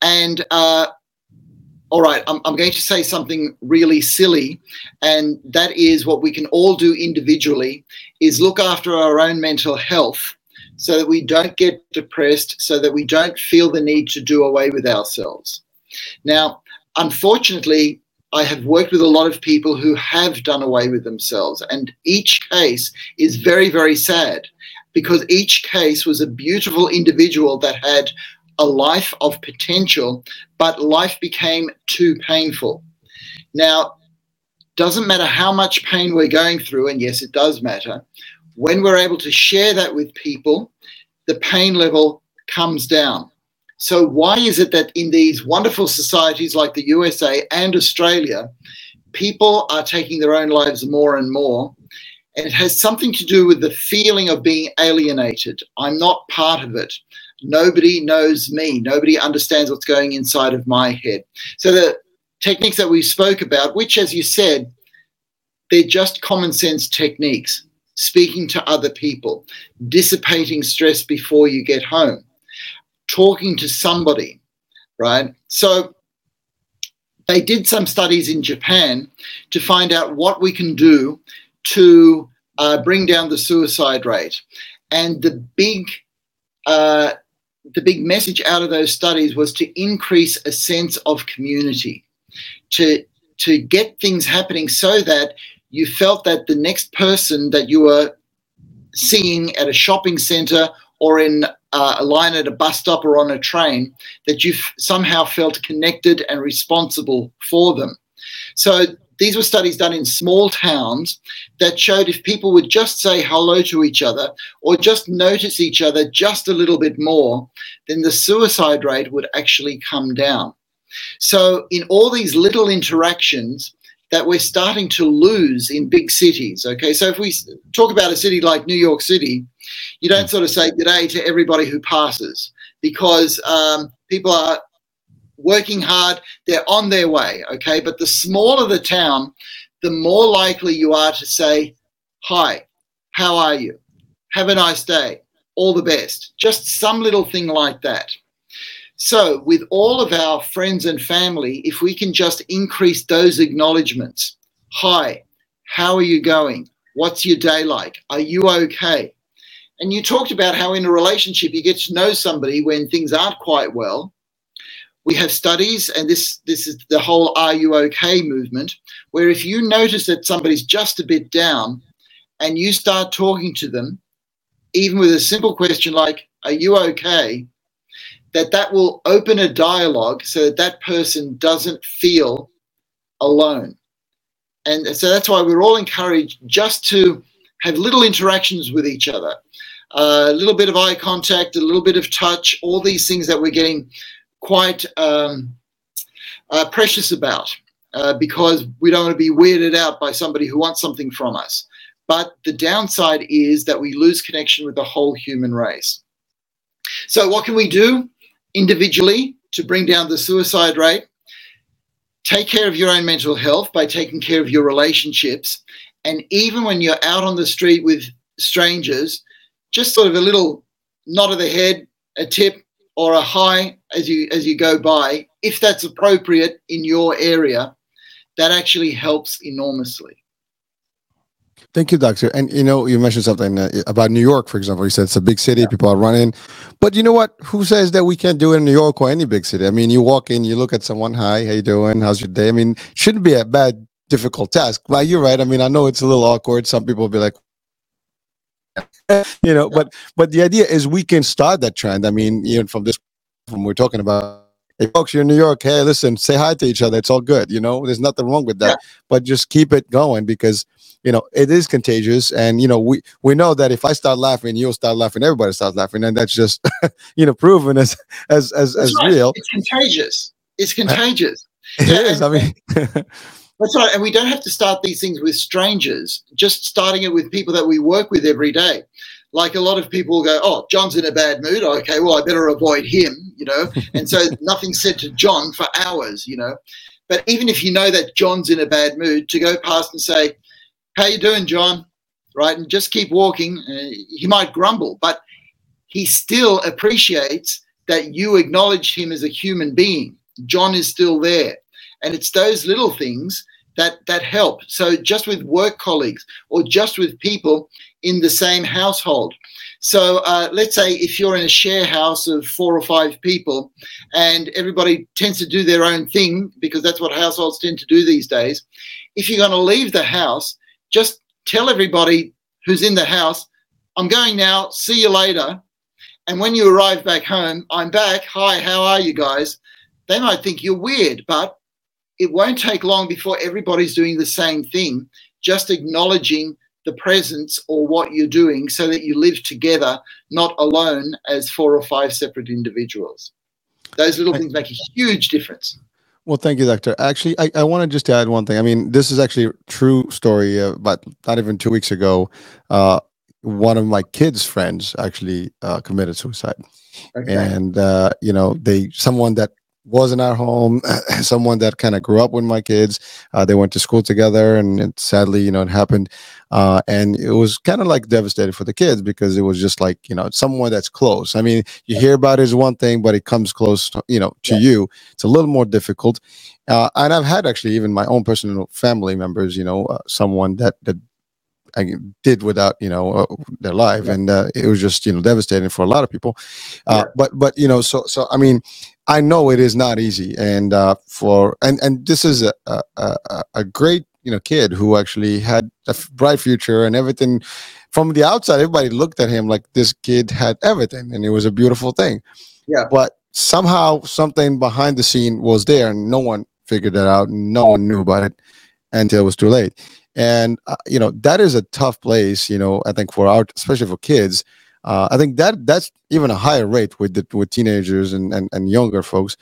And uh, all right, I'm, I'm going to say something really silly, and that is what we can all do individually is look after our own mental health so that we don't get depressed, so that we don't feel the need to do away with ourselves. Now, unfortunately, I have worked with a lot of people who have done away with themselves, and each case is very, very sad because each case was a beautiful individual that had a life of potential, but life became too painful. Now, doesn't matter how much pain we're going through, and yes, it does matter when we're able to share that with people, the pain level comes down. So, why is it that in these wonderful societies like the USA and Australia, people are taking their own lives more and more? And it has something to do with the feeling of being alienated. I'm not part of it. Nobody knows me. Nobody understands what's going inside of my head. So, the techniques that we spoke about, which, as you said, they're just common sense techniques speaking to other people, dissipating stress before you get home, talking to somebody, right? So they did some studies in Japan to find out what we can do to uh, bring down the suicide rate. And the big uh, the big message out of those studies was to increase a sense of community, to to get things happening so that you felt that the next person that you were seeing at a shopping center or in uh, a line at a bus stop or on a train, that you somehow felt connected and responsible for them. So these were studies done in small towns that showed if people would just say hello to each other or just notice each other just a little bit more, then the suicide rate would actually come down. So, in all these little interactions, that we're starting to lose in big cities. Okay, so if we talk about a city like New York City, you don't sort of say good day to everybody who passes because um, people are working hard, they're on their way. Okay, but the smaller the town, the more likely you are to say, Hi, how are you? Have a nice day. All the best. Just some little thing like that. So, with all of our friends and family, if we can just increase those acknowledgements Hi, how are you going? What's your day like? Are you okay? And you talked about how in a relationship you get to know somebody when things aren't quite well. We have studies, and this, this is the whole Are You Okay movement, where if you notice that somebody's just a bit down and you start talking to them, even with a simple question like, Are you okay? That that will open a dialogue so that that person doesn't feel alone. And so that's why we're all encouraged just to have little interactions with each other, a little bit of eye contact, a little bit of touch, all these things that we're getting quite um, uh, precious about uh, because we don't want to be weirded out by somebody who wants something from us. But the downside is that we lose connection with the whole human race. So, what can we do individually to bring down the suicide rate? Take care of your own mental health by taking care of your relationships. And even when you're out on the street with strangers, just sort of a little nod of the head, a tip, or a hi as you as you go by, if that's appropriate in your area, that actually helps enormously. Thank you, doctor. And you know, you mentioned something uh, about New York, for example. You said it's a big city, yeah. people are running. But you know what? Who says that we can't do it in New York or any big city? I mean, you walk in, you look at someone, hi, how you doing? How's your day? I mean, shouldn't be a bad, difficult task. Well, you're right. I mean, I know it's a little awkward. Some people will be like, you know, but but the idea is we can start that trend. I mean, even from this, from we're talking about hey folks you're in new york hey listen say hi to each other it's all good you know there's nothing wrong with that yeah. but just keep it going because you know it is contagious. And you know we we know that if i start laughing you'll start laughing. Everybody starts laughing. And that's just you know proven as as as, as right. real. It's contagious. It's contagious. It yeah, is. I mean that's right. And we don't have to start these things with strangers just starting it with people that we work with every day. Like a lot of people go, oh, John's in a bad mood. Okay, well, I better avoid him, you know. And so nothing's said to John for hours, you know. But even if you know that John's in a bad mood, to go past and say, how you doing, John? Right, and just keep walking. Uh, he might grumble, but he still appreciates that you acknowledge him as a human being. John is still there, and it's those little things that that help. So just with work colleagues or just with people in the same household. So uh, let's say if you're in a share house of four or five people, and everybody tends to do their own thing because that's what households tend to do these days. If you're going to leave the house, just tell everybody who's in the house, "I'm going now. See you later." And when you arrive back home, I'm back. Hi, how are you guys? They might think you're weird, but it won't take long before everybody's doing the same thing, just acknowledging the presence or what you're doing so that you live together, not alone as four or five separate individuals. Those little things make a huge difference. Well, thank you, Doctor. Actually, I, I want to just add one thing. I mean, this is actually a true story, uh, but not even two weeks ago, uh, one of my kids' friends actually uh, committed suicide. Okay. And, uh, you know, they, someone that was in our home, someone that kind of grew up with my kids. Uh, they went to school together, and it, sadly, you know, it happened. Uh, and it was kind of like devastating for the kids because it was just like you know someone that's close. I mean, you hear about it is one thing, but it comes close, to, you know, to yeah. you. It's a little more difficult. Uh, and I've had actually even my own personal family members, you know, uh, someone that that I did without you know uh, their life, yeah. and uh, it was just you know devastating for a lot of people. Uh, yeah. But but you know so so I mean I know it is not easy, and uh, for and and this is a, a a great you know kid who actually had a bright future and everything. From the outside, everybody looked at him like this kid had everything, and it was a beautiful thing. Yeah. But somehow something behind the scene was there, and no one figured that out. No one knew about it until it was too late. And uh, you know that is a tough place. You know, I think for our, especially for kids uh, I think that that's even a higher rate with the, with teenagers and, and, and younger folks.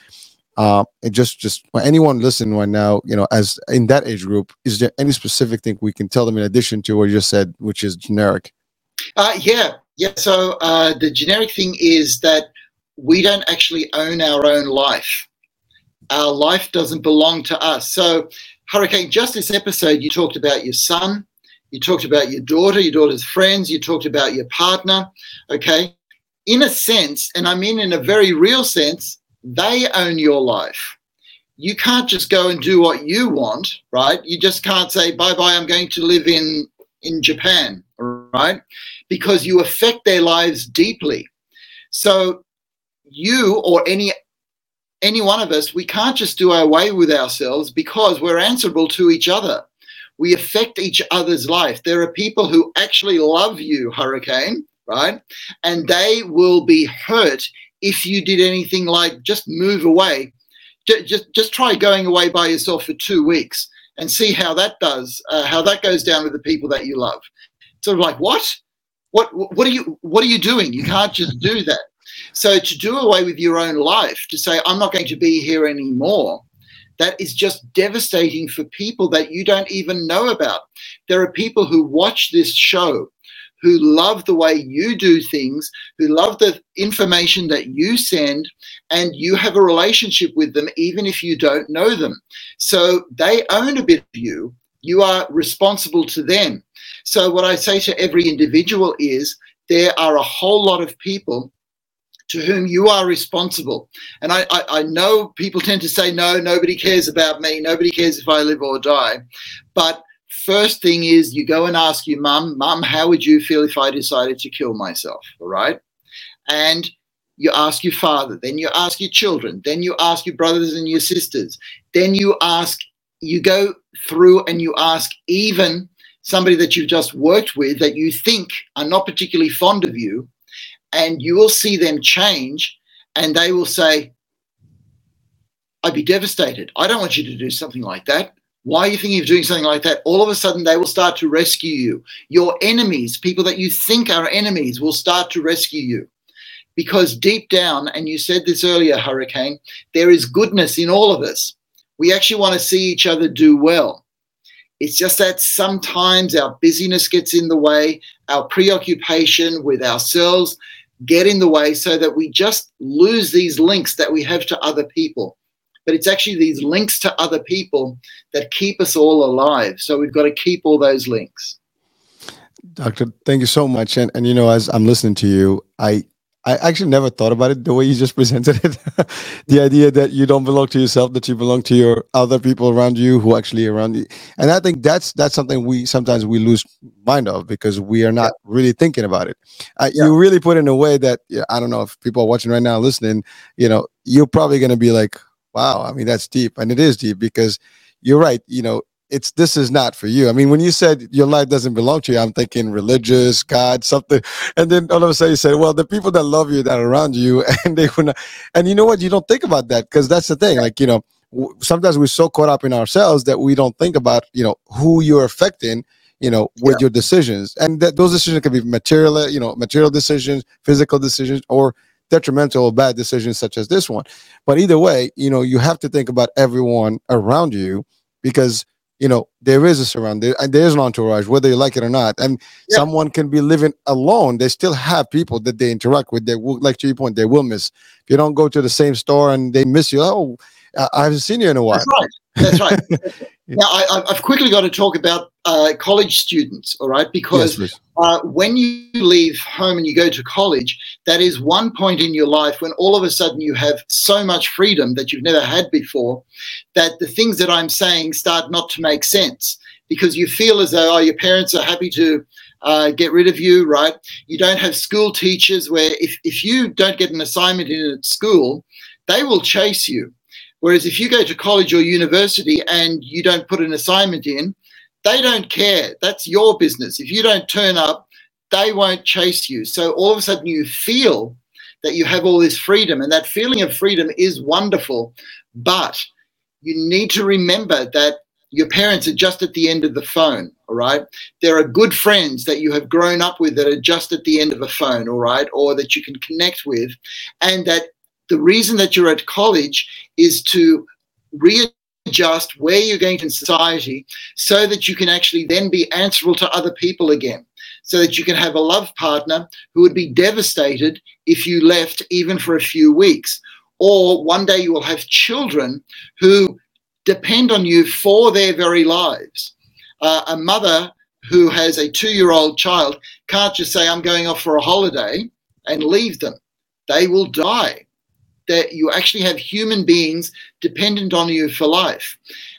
Uh, it just just anyone listening right now, you know, as in that age group, is there any specific thing we can tell them in addition to what you just said, which is generic? Uh, yeah, yeah. So uh, the generic thing is that we don't actually own our own life. Our life doesn't belong to us. So, Hurricane, just this episode, you talked about your son, you talked about your daughter, your daughter's friends, you talked about your partner. Okay. In a sense, and I mean in a very real sense, they own your life. You can't just go and do what you want, right? You just can't say, bye bye, I'm going to live in, in Japan, right? Because you affect their lives deeply. So you or any any one of us, we can't just do away with ourselves because we're answerable to each other we affect each other's life. There are people who actually love you, Hurricane, right? And they will be hurt if you did anything like just move away. Just, just try going away by yourself for two weeks and see how that does, uh, how that goes down with the people that you love. sort of like, what? What, what are you what are you doing? You can't just do that. So to do away with your own life, to say, I'm not going to be here anymore, that is just devastating for people that you don't even know about. There are people who watch this show who love the way you do things, who love the information that you send, and you have a relationship with them even if you don't know them. So they own a bit of you. You are responsible to them. So, what I say to every individual is there are a whole lot of people to whom you are responsible. And I, I, I, know people tend to say, no, nobody cares about me. Nobody cares if I live or die. But first thing is you go and ask your mum, mum, how would you feel if I decided to kill myself? All right. And you ask your father, then you ask your children, then you ask your brothers and your sisters, then you ask, you go through and you ask even somebody that you've just worked with that you think are not particularly fond of you, and you will see them change and they will say, I'd be devastated. I don't want you to do something like that. Why are you thinking of doing something like that? All of a sudden, they will start to rescue you. Your enemies, people that you think are enemies, will start to rescue you. Because deep down, and you said this earlier, Hurricane, there is goodness in all of us. We actually want to see each other do well. It's just that sometimes our busyness gets in the way, our preoccupation with ourselves get in the way so that we just lose these links that we have to other people but it's actually these links to other people that keep us all alive. So we've got to keep all those links. Doctor, thank you so much. And and you know, as I'm listening to you, I I actually never thought about it the way you just presented it. the idea that you don't belong to yourself, that you belong to your other people around you who actually around you. And I think that's that's something we sometimes we lose mind of because we are not yeah. really thinking about it. Uh, yeah. You really put it in a way that yeah, I don't know if people are watching right now, listening. You know, you're probably going to be like, Wow, I mean that's deep, and it is deep because you're right. You know, it's this is not for you. I mean, when you said your life doesn't belong to you, I'm thinking religious, God, something, and then all of a sudden you say, well, the people that love you that are around you, and they want and you know what? You don't think about that because that's the thing. Like you know, sometimes we're so caught up in ourselves that we don't think about you know who you're affecting you know with yeah. your decisions and that those decisions can be material you know material decisions physical decisions or detrimental or bad decisions such as this one. But either way, you know, you have to think about everyone around you because you know there is a surround there, and there is an entourage whether you like it or not. And yeah. someone can be living alone. They still have people that they interact with they will like to your point they will miss. If you don't go to the same store and they miss you oh i haven't seen you in a while. That's right. That's right. Now I, have quickly got to talk about uh, college students all right? Because yes, uh, when you leave home and you go to college, that is one point in your life when all of a sudden you have so much freedom that you've never had before that the things that I'm saying start not to make sense because you feel as though, oh, your parents are happy to uh, get rid of you, right? You don't have school teachers where if, if you don't get an assignment in at school, they will chase you. Whereas if you go to college or university and you don't put an assignment in, they don't care. That's your business. If you don't turn up, they won't chase you. So all of a sudden you feel that you have all this freedom, and that feeling of freedom is wonderful. But you need to remember that your parents are just at the end of the phone, all right? There are good friends that you have grown up with that are just at the end of a phone, all right, or that you can connect with. And that the reason that you're at college is to readjust where you're going in society so that you can actually then be answerable to other people again. So that you can have a love partner who would be devastated if you left even for a few weeks. Or one day you will have children who depend on you for their very lives. Uh, a mother who has a two year old child can't just say, I'm going off for a holiday and leave them. They will die that you actually have human beings dependent on you for life.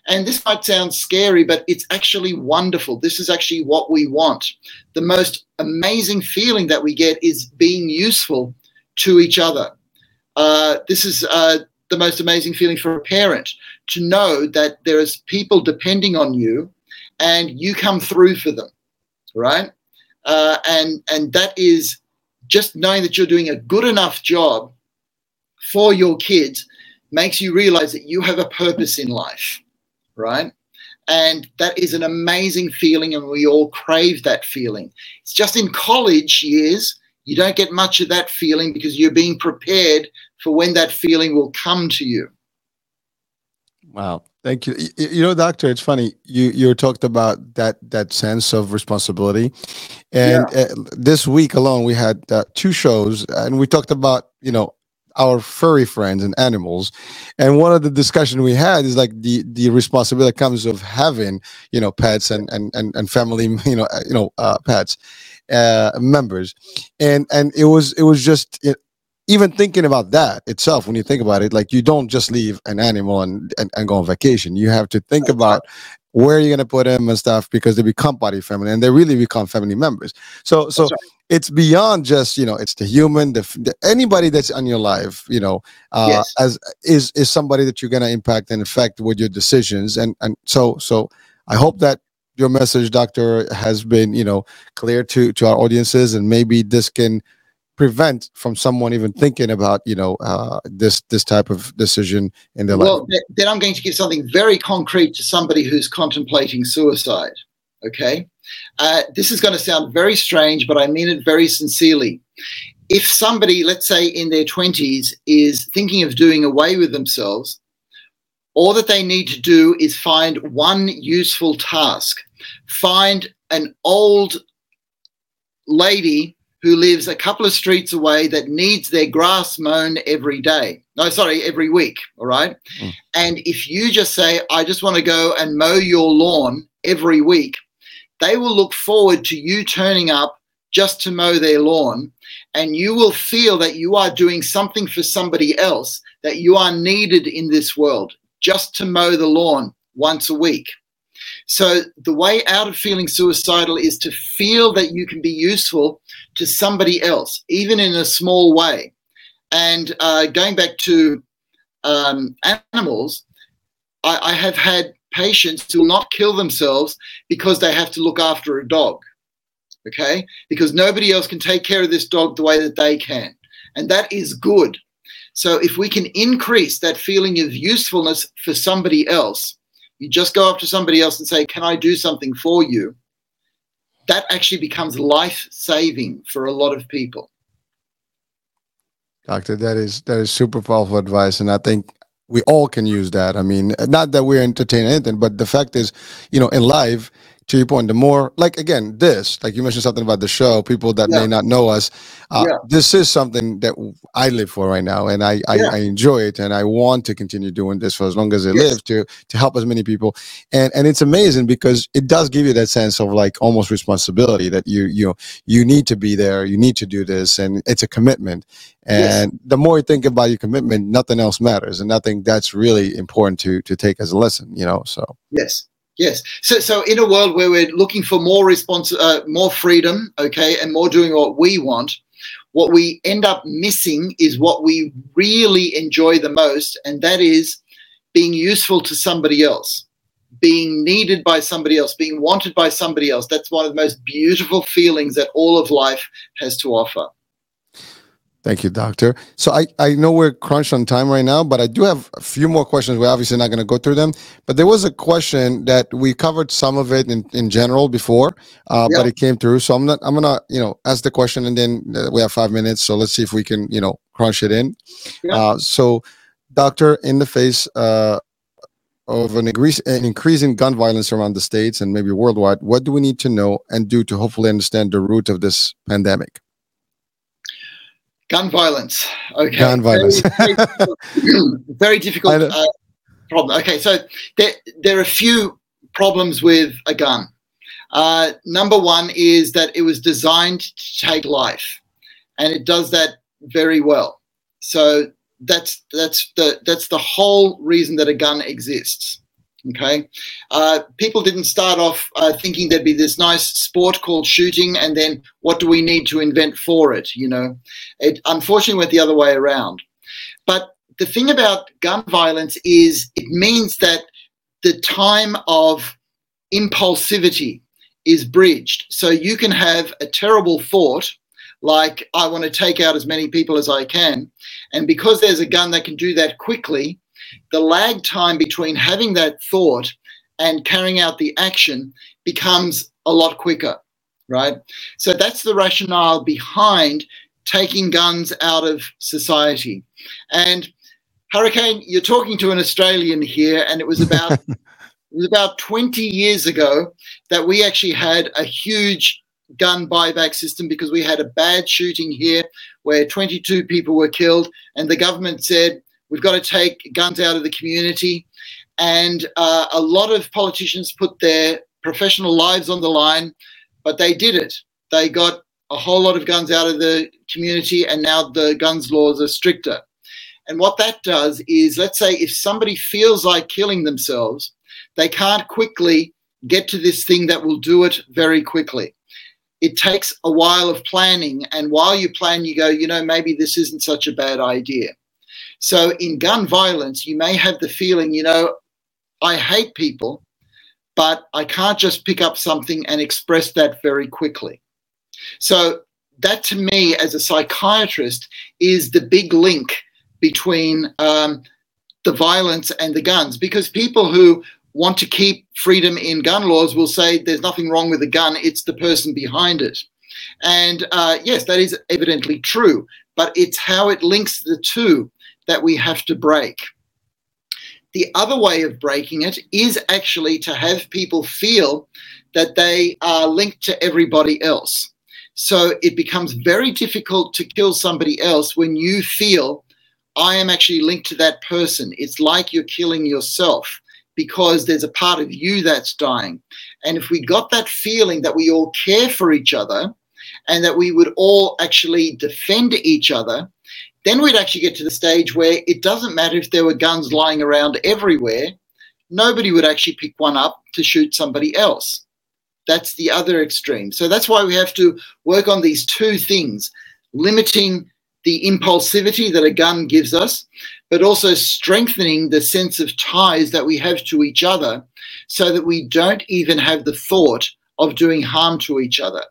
And this might sound scary, but it's actually wonderful. This is actually what we want. The most amazing feeling that we get is being useful to each other. Uh, this is uh, the most amazing feeling for a parent to know that there is people depending on you and you come through for them, right? Uh, and and that is just knowing that you're doing a good enough job for your kids makes you realize that you have a purpose in life, right? And that is an amazing feeling, and we all crave that feeling. It's just in college years, you don't get much of that feeling because you're being prepared for when that feeling will come to you. Wow. Thank you. You know, doctor, it's funny. You you talked about that that sense of responsibility, and yeah. uh, this week alone we had uh, two shows, and we talked about you know our furry friends and animals, and one of the discussion we had is like the the responsibility that comes of having you know pets and and and, and family you know you know uh, pets uh, members, and and it was it was just it, even thinking about that itself, when you think about it, like you don't just leave an animal and, and, and go on vacation. You have to think about where are you're going to put them and stuff because they become body family and they really become family members. So, so right. it's beyond just, you know, it's the human, the, the anybody that's on your life, you know, uh, yes. as is, is somebody that you're going to impact and affect with your decisions. And, and so, so I hope that your message, doctor, has been, you know, clear to, to our audiences and maybe this can, prevent from someone even thinking about you know uh, this this type of decision in their well, life? Well, then I'm going to give something very concrete to somebody who's contemplating suicide. Okay, uh, this is going to sound very strange, but I mean it very sincerely. If somebody, let's say in their 20s, is thinking of doing away with themselves, all that they need to do is find one useful task. Find an old lady who lives a couple of streets away that needs their grass mown every day. No, sorry, every week. All right. Mm. And if you just say, I just want to go and mow your lawn every week, they will look forward to you turning up just to mow their lawn. And you will feel that you are doing something for somebody else, that you are needed in this world just to mow the lawn once a week. So the way out of feeling suicidal is to feel that you can be useful to somebody else, even in a small way. And uh, going back to um, animals, I, I have had patients who will not kill themselves because they have to look after a dog. Okay? Because nobody else can take care of this dog the way that they can. And that is good. So if we can increase that feeling of usefulness for somebody else, you just go up to somebody else and say, Can I do something for you? That actually becomes life saving for a lot of people. Doctor, that is that is super powerful advice. And I think we all can use that. I mean, not that we're entertaining anything, but the fact is, you know, in life, to your point, the more like again, this like you mentioned something about the show. People that yeah. may not know us, uh, yeah. this is something that I live for right now, and I, I, yeah. I enjoy it, and I want to continue doing this for as long as I yes. live to to help as many people. And and it's amazing because it does give you that sense of like almost responsibility that you you know you need to be there, you need to do this, and it's a commitment. And yes. the more you think about your commitment, nothing else matters, and I think that's really important to to take as a lesson. You know, so yes. Yes. So, so in a world where we're looking for more response, uh, more freedom, okay, and more doing what we want, what we end up missing is what we really enjoy the most, and that is being useful to somebody else, being needed by somebody else, being wanted by somebody else. That's one of the most beautiful feelings that all of life has to offer. Thank you, doctor. So I, I know we're crunched on time right now, but I do have a few more questions. We're obviously not going to go through them, but there was a question that we covered some of it in, in general before, uh, yeah. but it came through. So I'm not, I'm going to, you know, ask the question and then uh, we have five minutes. So let's see if we can, you know, crunch it in. Yeah. Uh, so doctor, in the face, uh, of an, increase, an increasing gun violence around the states and maybe worldwide, what do we need to know and do to hopefully understand the root of this pandemic? Gun violence. Okay. Gun violence. Very, very difficult, very difficult uh, problem. Okay, so there, there are a few problems with a gun. Uh, number one is that it was designed to take life, and it does that very well. So that's that's the that's the whole reason that a gun exists. Okay, uh, people didn't start off uh, thinking there'd be this nice sport called shooting, and then what do we need to invent for it? You know, it unfortunately went the other way around. But the thing about gun violence is it means that the time of impulsivity is bridged. So you can have a terrible thought like I want to take out as many people as I can, and because there's a gun that can do that quickly the lag time between having that thought and carrying out the action becomes a lot quicker, right? So that's the rationale behind taking guns out of society. And Hurricane, you're talking to an Australian here, and it was about it was about 20 years ago that we actually had a huge gun buyback system because we had a bad shooting here where 22 people were killed, and the government said we've got to take guns out of the community. And uh, a lot of politicians put their professional lives on the line, but they did it. They got a whole lot of guns out of the community, and now the guns laws are stricter. And what that does is, let's say, if somebody feels like killing themselves, they can't quickly get to this thing that will do it very quickly. It takes a while of planning, and while you plan, you go, you know, maybe this isn't such a bad idea. So in gun violence, you may have the feeling, you know, I hate people, but I can't just pick up something and express that very quickly. So that to me, as a psychiatrist, is the big link between um, the violence and the guns, because people who want to keep freedom in gun laws will say there's nothing wrong with the gun, it's the person behind it. And uh, yes, that is evidently true, but it's how it links the two that we have to break. The other way of breaking it is actually to have people feel that they are linked to everybody else. So it becomes very difficult to kill somebody else when you feel I am actually linked to that person. It's like you're killing yourself because there's a part of you that's dying. And if we got that feeling that we all care for each other and that we would all actually defend each other, then we'd actually get to the stage where it doesn't matter if there were guns lying around everywhere, nobody would actually pick one up to shoot somebody else. That's the other extreme. So that's why we have to work on these two things limiting the impulsivity that a gun gives us, but also strengthening the sense of ties that we have to each other so that we don't even have the thought of doing harm to each other.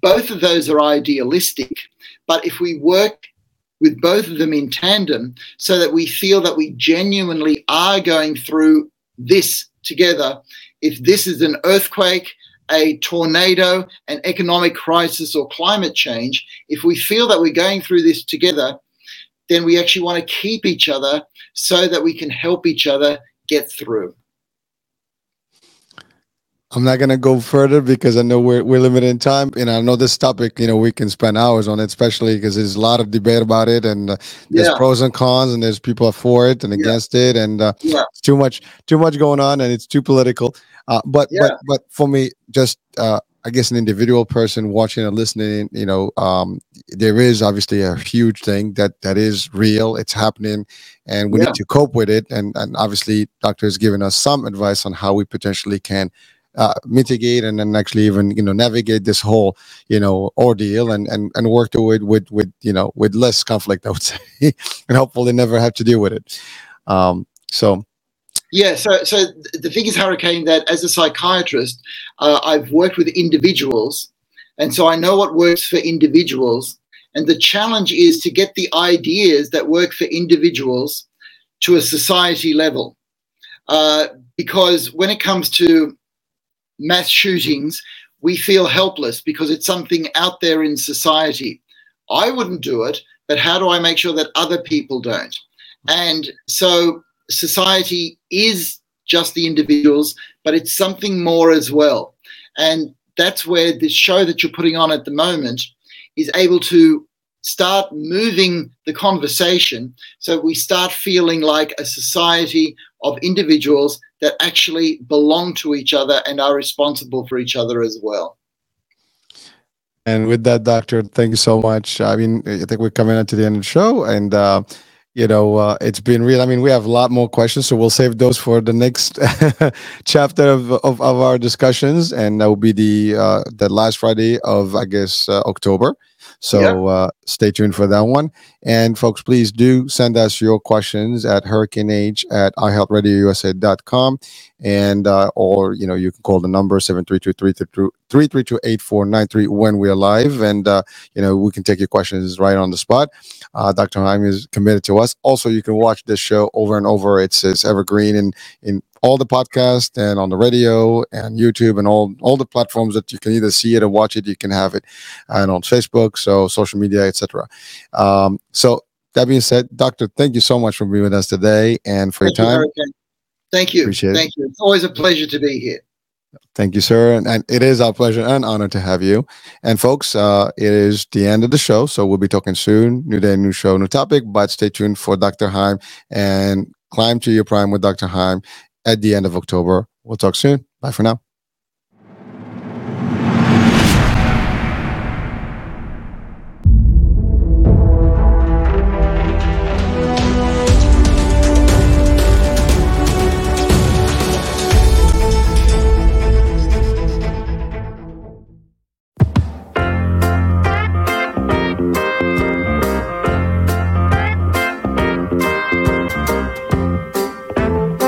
Both of those are idealistic, but if we work with both of them in tandem so that we feel that we genuinely are going through this together, if this is an earthquake, a tornado, an economic crisis, or climate change, if we feel that we're going through this together, then we actually want to keep each other so that we can help each other get through. I'm not gonna go further because I know we're we're limited in time, and I know this topic. You know, we can spend hours on it, especially because there's a lot of debate about it, and uh, there's Yeah. pros and cons, and there's people for it and Yeah. against it, and uh, Yeah. it's too much too much going on, and it's too political. Uh, but but but for me, just uh, I guess an individual person watching and listening, you know, um, there is obviously a huge thing that that is real. It's happening, and we Yeah. need to cope with it. And and obviously, doctor has given us some advice on how we potentially can uh, mitigate and then actually even you know navigate this whole you know ordeal and and, and work through it with with you know with less conflict i would say and hopefully never have to deal with it um so Yeah, so so the thing is, Hurricane, that as a psychiatrist, uh, I've worked with individuals, and so I know what works for individuals. And the challenge is to get the ideas that work for individuals to a society level, uh, because when it comes to mass shootings, we feel helpless because it's something out there in society. I wouldn't do it, but how do I make sure that other people don't? And so society is just the individuals, but it's something more as well. And that's where this show that you're putting on at the moment is able to start moving the conversation so we start feeling like a society of individuals that actually belong to each other and are responsible for each other as well. and with that doctor thank you so much i mean i think we're coming up to the end of the show and uh you know uh, it's been real i mean we have a lot more questions so we'll save those for the next chapter of, of, of our discussions and that will be the uh the last friday of i guess uh, october so uh, stay tuned for that one. And folks please do send us your questions at hurricaneh at ihealthradiousa.com and uh, or you know you can call the number 732-332-8493 when we're live. And uh, you know we can take your questions right on the spot. Uh, dr Heim is committed to us. Also you can watch this show over and over. It's it's evergreen in in all the podcast and on the radio and YouTube and all all the platforms that you can either see it or watch it. You can have it and on Facebook, so social media, etc. Um, so that being said, Doctor, thank you so much for being with us today and for Thank your time. Hurricane. Thank you. Appreciate it. Thank you. It's always a pleasure to be here. Thank you, sir. And, and it is our pleasure and honor to have you. And folks, uh, it is the end of the show. So we'll be talking soon. New day, new show, new topic. But stay tuned for Dr. Heim and climb to your prime with Dr. Heim at the end of October. We'll talk soon. Bye for now.